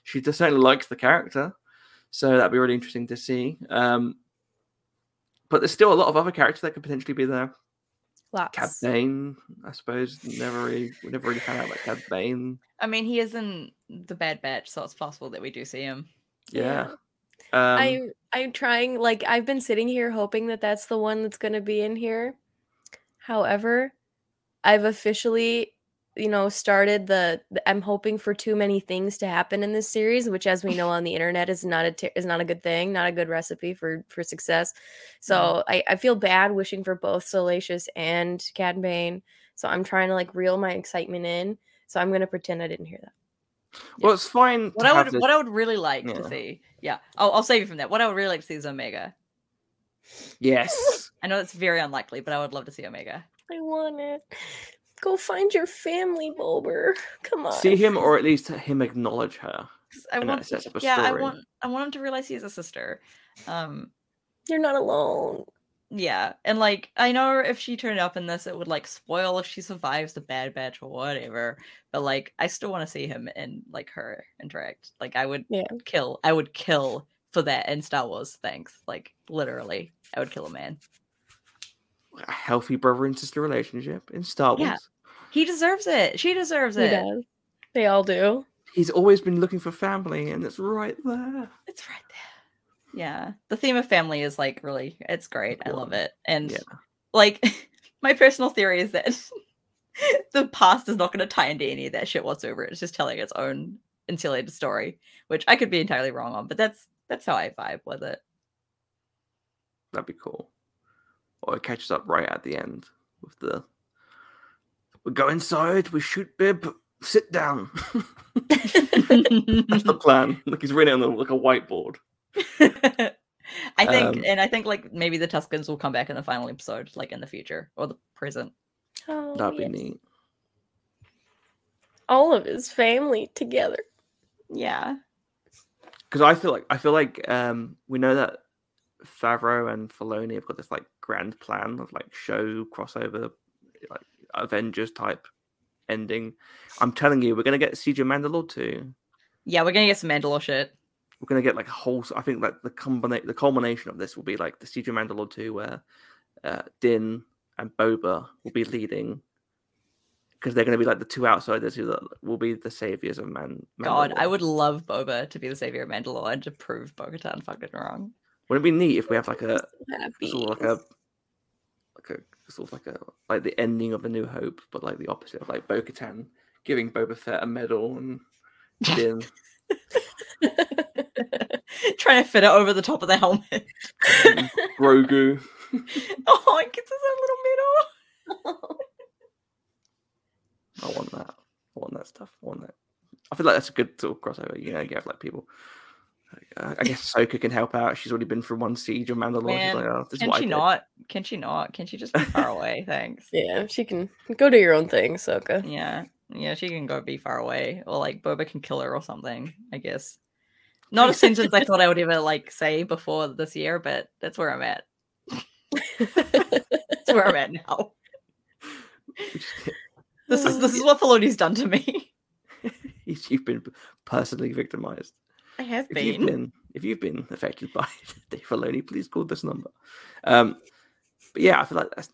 She certainly likes the character, so that'd be really interesting to see. Um, but there's still a lot of other characters that could potentially be there. Cad Bane, I suppose. Never really, we never really found out about Cad Bane. I mean, he is in the Bad Batch, so it's possible that we do see him. Yeah. Um, I I'm trying like I've been sitting here hoping that that's the one that's going to be in here. However, I've officially you know started the, the- I'm hoping for too many things to happen in this series, which as we know on the internet is not a t- is not a good thing, not a good recipe for for success. So mm-hmm. I I feel bad wishing for both Salacious and Cad Bane. So I'm trying to like reel my excitement in. So I'm going to pretend I didn't hear that. well, it's fine. What I would this- what I would really like Yeah. to see, yeah, I'll, I'll save you from that. What I would really like to see is Omega. Yes. I know it's very unlikely, but I would love to see Omega. I want it. Go find your family, Bulber. Come on. See him, or at least him acknowledge her. I want, sets up a yeah, I want, I want him to realize he has a sister. Um, You're not alone. yeah, and like I know if she turned up in this, it would like spoil if she survives the Bad Batch or whatever. But like, I still want to see him and like her interact. Like, I would Yeah. kill, I would kill for that in Star Wars. Thanks, like literally, I would kill a man. A healthy brother and sister relationship in Star Wars. Yeah. He deserves it. She deserves He it. does. They all do. He's always been looking for family, and it's right there. It's right there. Yeah. The theme of family is like really it's great. I love it. And Yeah. like my personal theory is that the past is not going to tie into any of that shit whatsoever. It's just telling its own insulated story, which I could be entirely wrong on, but that's that's how I vibe with it. That'd be cool. Or it catches up right at the end. with the we go inside, we shoot Bib, sit down. That's the plan. Like he's written it on like a whiteboard. I think, Um, and I think like maybe the Tuskens will come back in the final episode, like in the future or the present. Oh, That'd be neat. All of his family together. Yeah. Because I feel like I feel like um we know that Favreau and Filoni have got this like grand plan of like show crossover, like Avengers type ending. I'm telling you, we're gonna get Siege of Mandalore too. Yeah, we're gonna get some Mandalore shit. We're gonna get like a whole. I think like the combina- the culmination of this will be like the Siege of Mandalore two, where uh, Din and Boba will be leading. Because they're going to be like the two outsiders who will be the saviors of Man. God, I would love Boba to be the savior of Mandalore and to prove Bo-Katan fucking wrong. Wouldn't it be neat if we have like a sort of like a like a sort of like a like the ending of a New Hope, but like the opposite of like Bo-Katan giving Boba Fett a medal and Din Trying to fit it over the top of the helmet. Grogu. oh, it gets us a little medal. I want that. I want that stuff. I want that. I feel like that's a good sort of crossover. You know, you have like people. I guess Ahsoka can help out. She's already been through one siege of Mandalore. She's Man, like, oh, this Can she not? Can she not? Can she just be far away? Thanks. yeah, she can go do your own thing, Soka. Yeah. Yeah, she can go be far away. Or like Boba can kill her or something, I guess. Not a sentence I thought I would ever like say before this year, but that's where I'm at. That's where I'm at now. This is this is what Filoni's done to me. You've been personally victimized. I have if you've been. been if you've been affected by Dave Filoni, please call this number. Um, but yeah, I feel like that's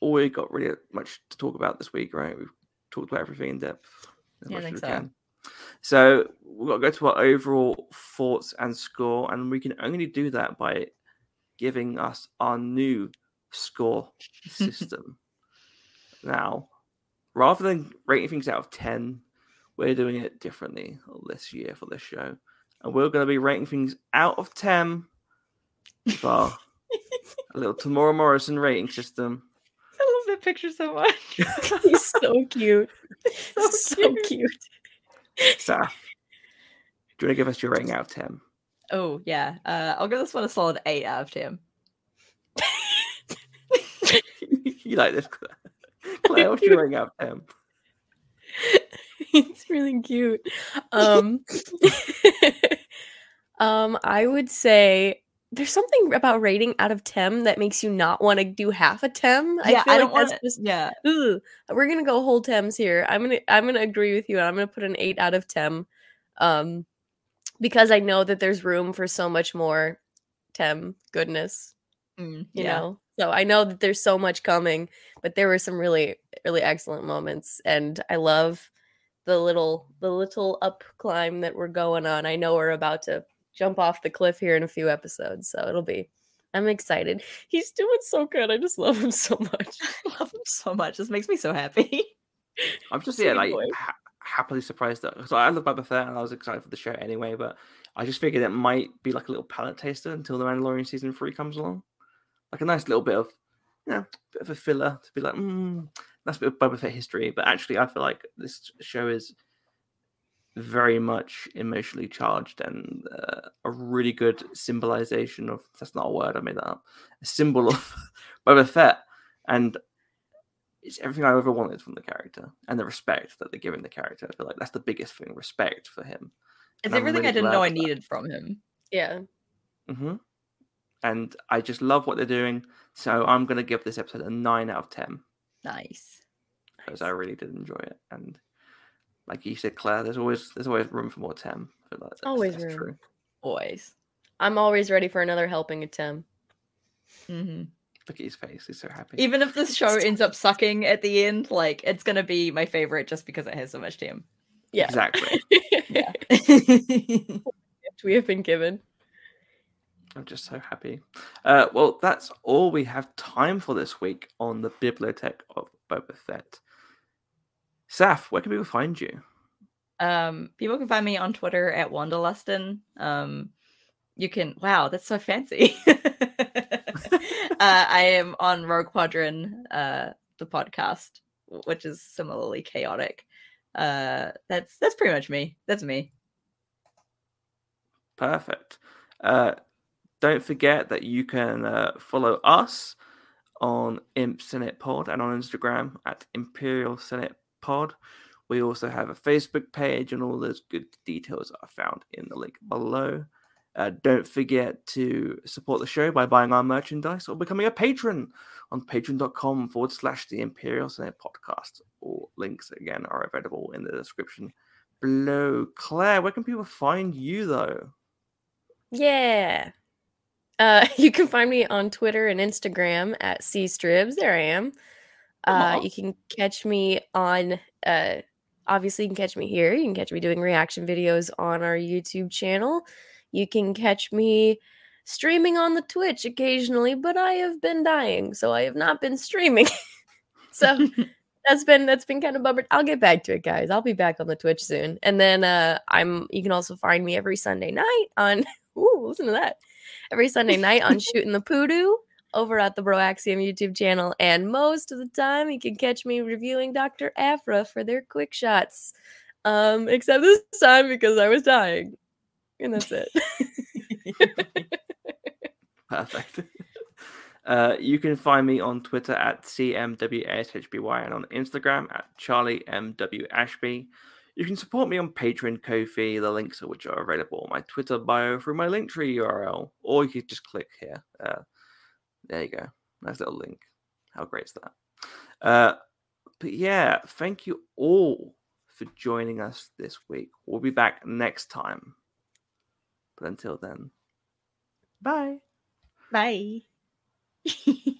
all we got really much to talk about this week, right? We've talked about everything in depth. as Yeah, much as we so. can. So we've got to go to our overall thoughts and score, and we can only do that by giving us our new score system. now, rather than rating things out of 10, we're doing it differently this year for this show. And we're going to be rating things out of 10 with our a little Temuera Morrison rating system. I love that picture so much. He's so cute. so so cute. cute. Saf, do you want to give us your rating out of 10? Oh yeah. Uh, I'll give this one a solid eight out of ten. you like this, Claire? Claire, what's your rating out of 10? it's really cute. Um, um, I would say there's something about rating out of ten that makes you not want to do half a tem. I feel don't like that's wanna- just Yeah. We're gonna go whole tems here. I'm gonna I'm gonna agree with you, and I'm gonna put an eight out of ten, um, because I know that there's room for so much more tem goodness. Mm, You yeah. know, so I know that there's so much coming, but there were some really really excellent moments, and I love the little the little up climb that we're going on. I know we're about to jump off the cliff here in a few episodes, so it'll be. I'm excited. He's doing so good. I just love him so much. I love him so much. This makes me so happy. I'm just yeah, like ha- happily surprised that because I love Boba Fett and I was excited for the show anyway, but I just figured it might be like a little palate taster until the Mandalorian season three comes along, like a nice little bit of, you know, bit of a filler to be like, mm, that's a bit of Boba Fett history. But actually, I feel like this show is very much emotionally charged and uh, a really good symbolization of that's not a word I made that up a symbol of Boba Fett and it's everything I ever wanted from the character and the respect that they're giving the character. I feel like that's the biggest thing respect for him. It's I'm everything really I didn't know I for that. needed from him. Yeah. hmm And I just love what they're doing. So I'm going to give this episode a 9 out of 10 Nice. because I really did enjoy it. And like you said, Claire, there's always there's always room for more 10. I like that's, Always that's room. true. Always. I'm always ready for another helping attempt. hmm Look at his face. He's so happy. Even if this show ends up sucking at the end, like it's gonna be my favorite just because it has so much Tem. Yeah. Exactly. Yeah. we have been given. I'm just so happy. Uh, well, that's all we have time for this week on the Bibliotech of Boba Fett. Saf, where can people find you? um, people can find me on Twitter at Wanderlustin. Um, you can. Wow, that's so fancy. uh, I am on Rogue Quadrant, uh, the podcast, which is similarly chaotic. Uh, that's that's pretty much me. That's me. Perfect. Uh, don't forget that you can uh, follow us on Imp Senate Pod and on Instagram at Imperial Senate Pod. We also have a Facebook page, and all those good details are found in the link below. Uh, don't forget to support the show by buying our merchandise or becoming a patron on patreon.com forward slash the Imperial Senate podcast. All links again are available in the description below. Claire, where can people find you though? Yeah. Uh, you can find me on Twitter and Instagram at cstribs. There I am. Uh, you can catch me on. Uh, obviously, you can catch me here. You can catch me doing reaction videos on our YouTube channel. You can catch me streaming on the Twitch occasionally, but I have been dying, so I have not been streaming. so that's been that's been kind of bummered. I'll get back to it, guys. I'll be back on the Twitch soon, and then uh, I'm. You can also find me every Sunday night on. Ooh, listen to that! Every Sunday night on shooting the poodoo over at the Broaxium YouTube channel, and most of the time you can catch me reviewing Dr. Aphra for their quick shots. Um, except this time because I was dying, and that's it. Perfect. Uh, you can find me on Twitter at CMWASHBY and on Instagram at CharlieMWAshby. You can support me on Patreon, Ko-fi, the links of which are available on my Twitter bio through my Linktree URL, or you can just click here. Uh, there you go. Nice little link. How great is that? Uh, but yeah, thank you all for joining us this week. We'll be back next time. But until then, bye. Bye.